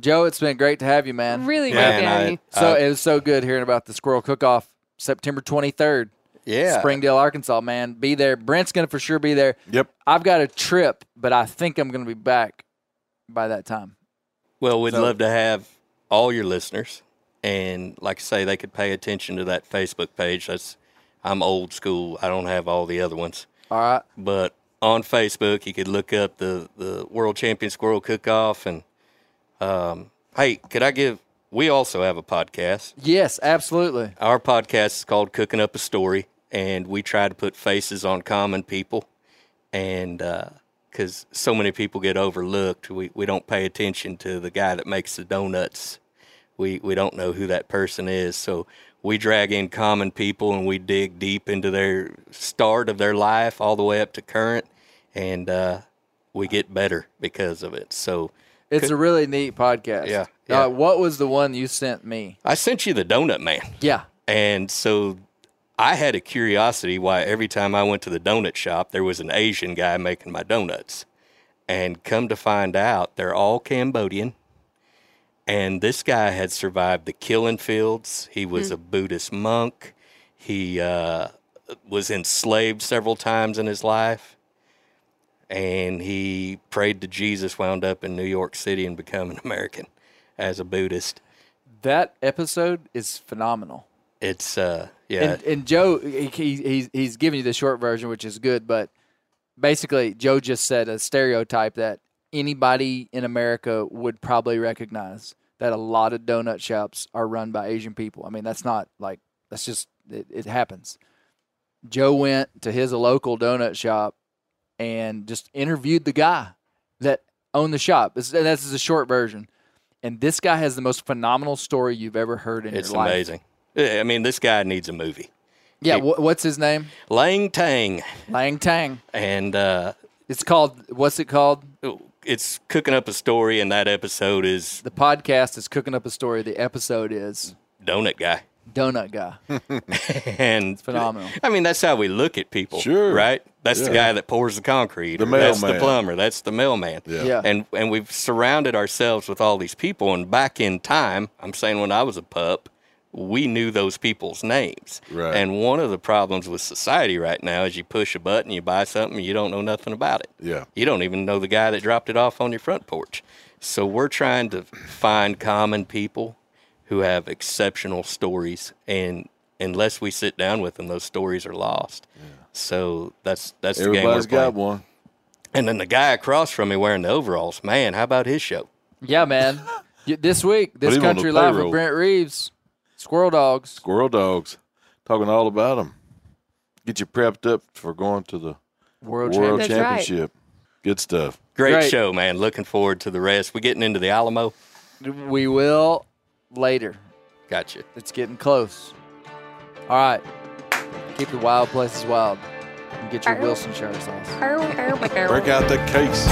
Joe. It's been great to have you, man. Really Yeah, great and to have I- you. So Uh, it was so good hearing about the squirrel cook-off, September 23rd, Yeah. Springdale, Arkansas. Man, be there. Brent's going to for sure be there. Yep. I've got a trip, but I think I'm going to be back by that time. Well, we'd So- love to have all your listeners, and like I say, they could pay attention to that Facebook page. That's I'm old school. I don't have all the other ones, All right. but on Facebook, you could look up the the World Champion Squirrel Cook Off. And um, hey, could I give? We also have a podcast. Yes, absolutely. Our podcast is called Cooking Up a Story, and we try to put faces on common people. And because so many people get overlooked, we, we don't pay attention to the guy that makes the donuts. We, we don't know who that person is. So we drag in common people and we dig deep into their start of their life all the way up to current. And uh, we get better because of it. So It's a really neat podcast. Yeah, yeah. Uh, what was the one you sent me? I sent you the Donut Man. Yeah. And so I had a curiosity why every time I went to the donut shop, there was an Asian guy making my donuts. And come to find out, they're all Cambodian. And this guy had survived the killing fields. He was a Buddhist monk. He uh, was enslaved several times in his life. And he prayed to Jesus, wound up in New York City, and become an American as a Buddhist. That episode is phenomenal. It's, uh, yeah. And, and Joe, he, he, he's, he's giving you the short version, which is good. But basically, Joe just said a stereotype that anybody in America would probably recognize that a lot of donut shops are run by Asian people. I mean, that's not like, that's just, it, it happens. Joe went to his local donut shop and just interviewed the guy that owned the shop. This, this is a short version. And this guy has the most phenomenal story you've ever heard in It's your life. It's amazing. Yeah, I mean, this guy needs a movie. Yeah, He- what's his name? Lang Tang, Lang Tang. and uh, It's called. What's it called? it's cooking up a story, and that episode is The podcast is cooking up a story. The episode is Donut Guy, Donut Guy. and It's Phenomenal. I mean, that's how we look at people, Sure. right? That's the guy that pours the concrete. The or that's the plumber. That's the mailman. Yeah. Yeah. And and we've surrounded ourselves with all these people. And back in time, I'm saying when I was a pup, we knew those people's names. Right. And one of the problems with society right now is you push a button, you buy something, you don't know nothing about it. Yeah. You don't even know the guy that dropped it off on your front porch. So we're trying to find common people who have exceptional stories, and unless we sit down with them, those stories are lost. So that's that's the game we're Everybody's got playing. one. And then the guy across from me wearing the overalls, man, how about his show? Yeah, man. Y- This week, this him on the country live with payroll. Brent Reaves, Squirrel Dogs. Squirrel dogs. Talking all about them. Get you prepped up for going to the World, World Champion. That's right. Championship. Good stuff. Great, Great. show, man. Looking forward to the rest. We getting into the Alamo? We will later. Gotcha. It's getting close. All right. Keep the wild places wild. And get your Ow. Wilson Shire sauce. Break out the case.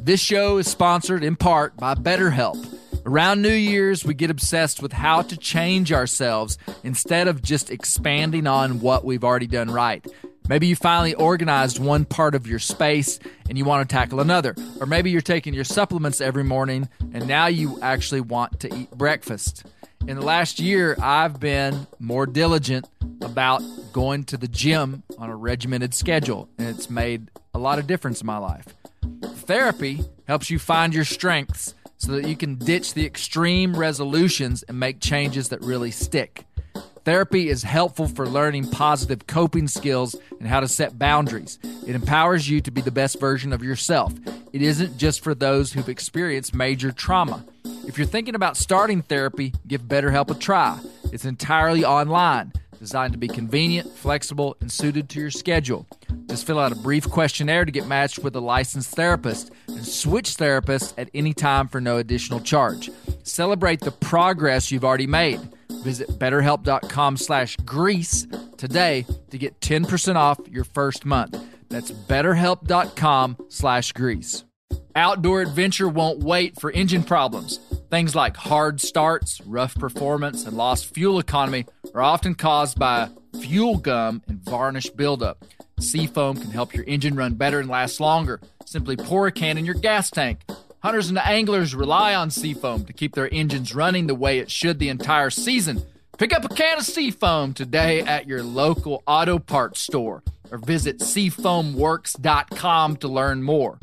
This show is sponsored in part by BetterHelp. Around New Year's, we get obsessed with how to change ourselves instead of just expanding on what we've already done right. Maybe you finally organized one part of your space and you want to tackle another. Or maybe you're taking your supplements every morning and now you actually want to eat breakfast. In the last year, I've been more diligent about going to the gym on a regimented schedule, and it's made a lot of difference in my life. Therapy helps you find your strengths so that you can ditch the extreme resolutions and make changes that really stick. Therapy is helpful for learning positive coping skills and how to set boundaries. It empowers you to be the best version of yourself. It isn't just for those who've experienced major trauma. If you're thinking about starting therapy, give BetterHelp a try. It's entirely online, designed to be convenient, flexible, and suited to your schedule. Just fill out a brief questionnaire to get matched with a licensed therapist and switch therapists at any time for no additional charge. Celebrate the progress you've already made. Visit betterhelp.com slash grease today to get 10% off your first month. That's betterhelp.com slash grease. Outdoor adventure won't wait for engine problems. Things like hard starts, rough performance, and lost fuel economy are often caused by fuel gum and varnish buildup. Seafoam can help your engine run better and last longer. Simply pour a can in your gas tank. Hunters and anglers rely on Seafoam to keep their engines running the way it should the entire season. Pick up a can of Seafoam today at your local auto parts store or visit seafoamworks.com to learn more.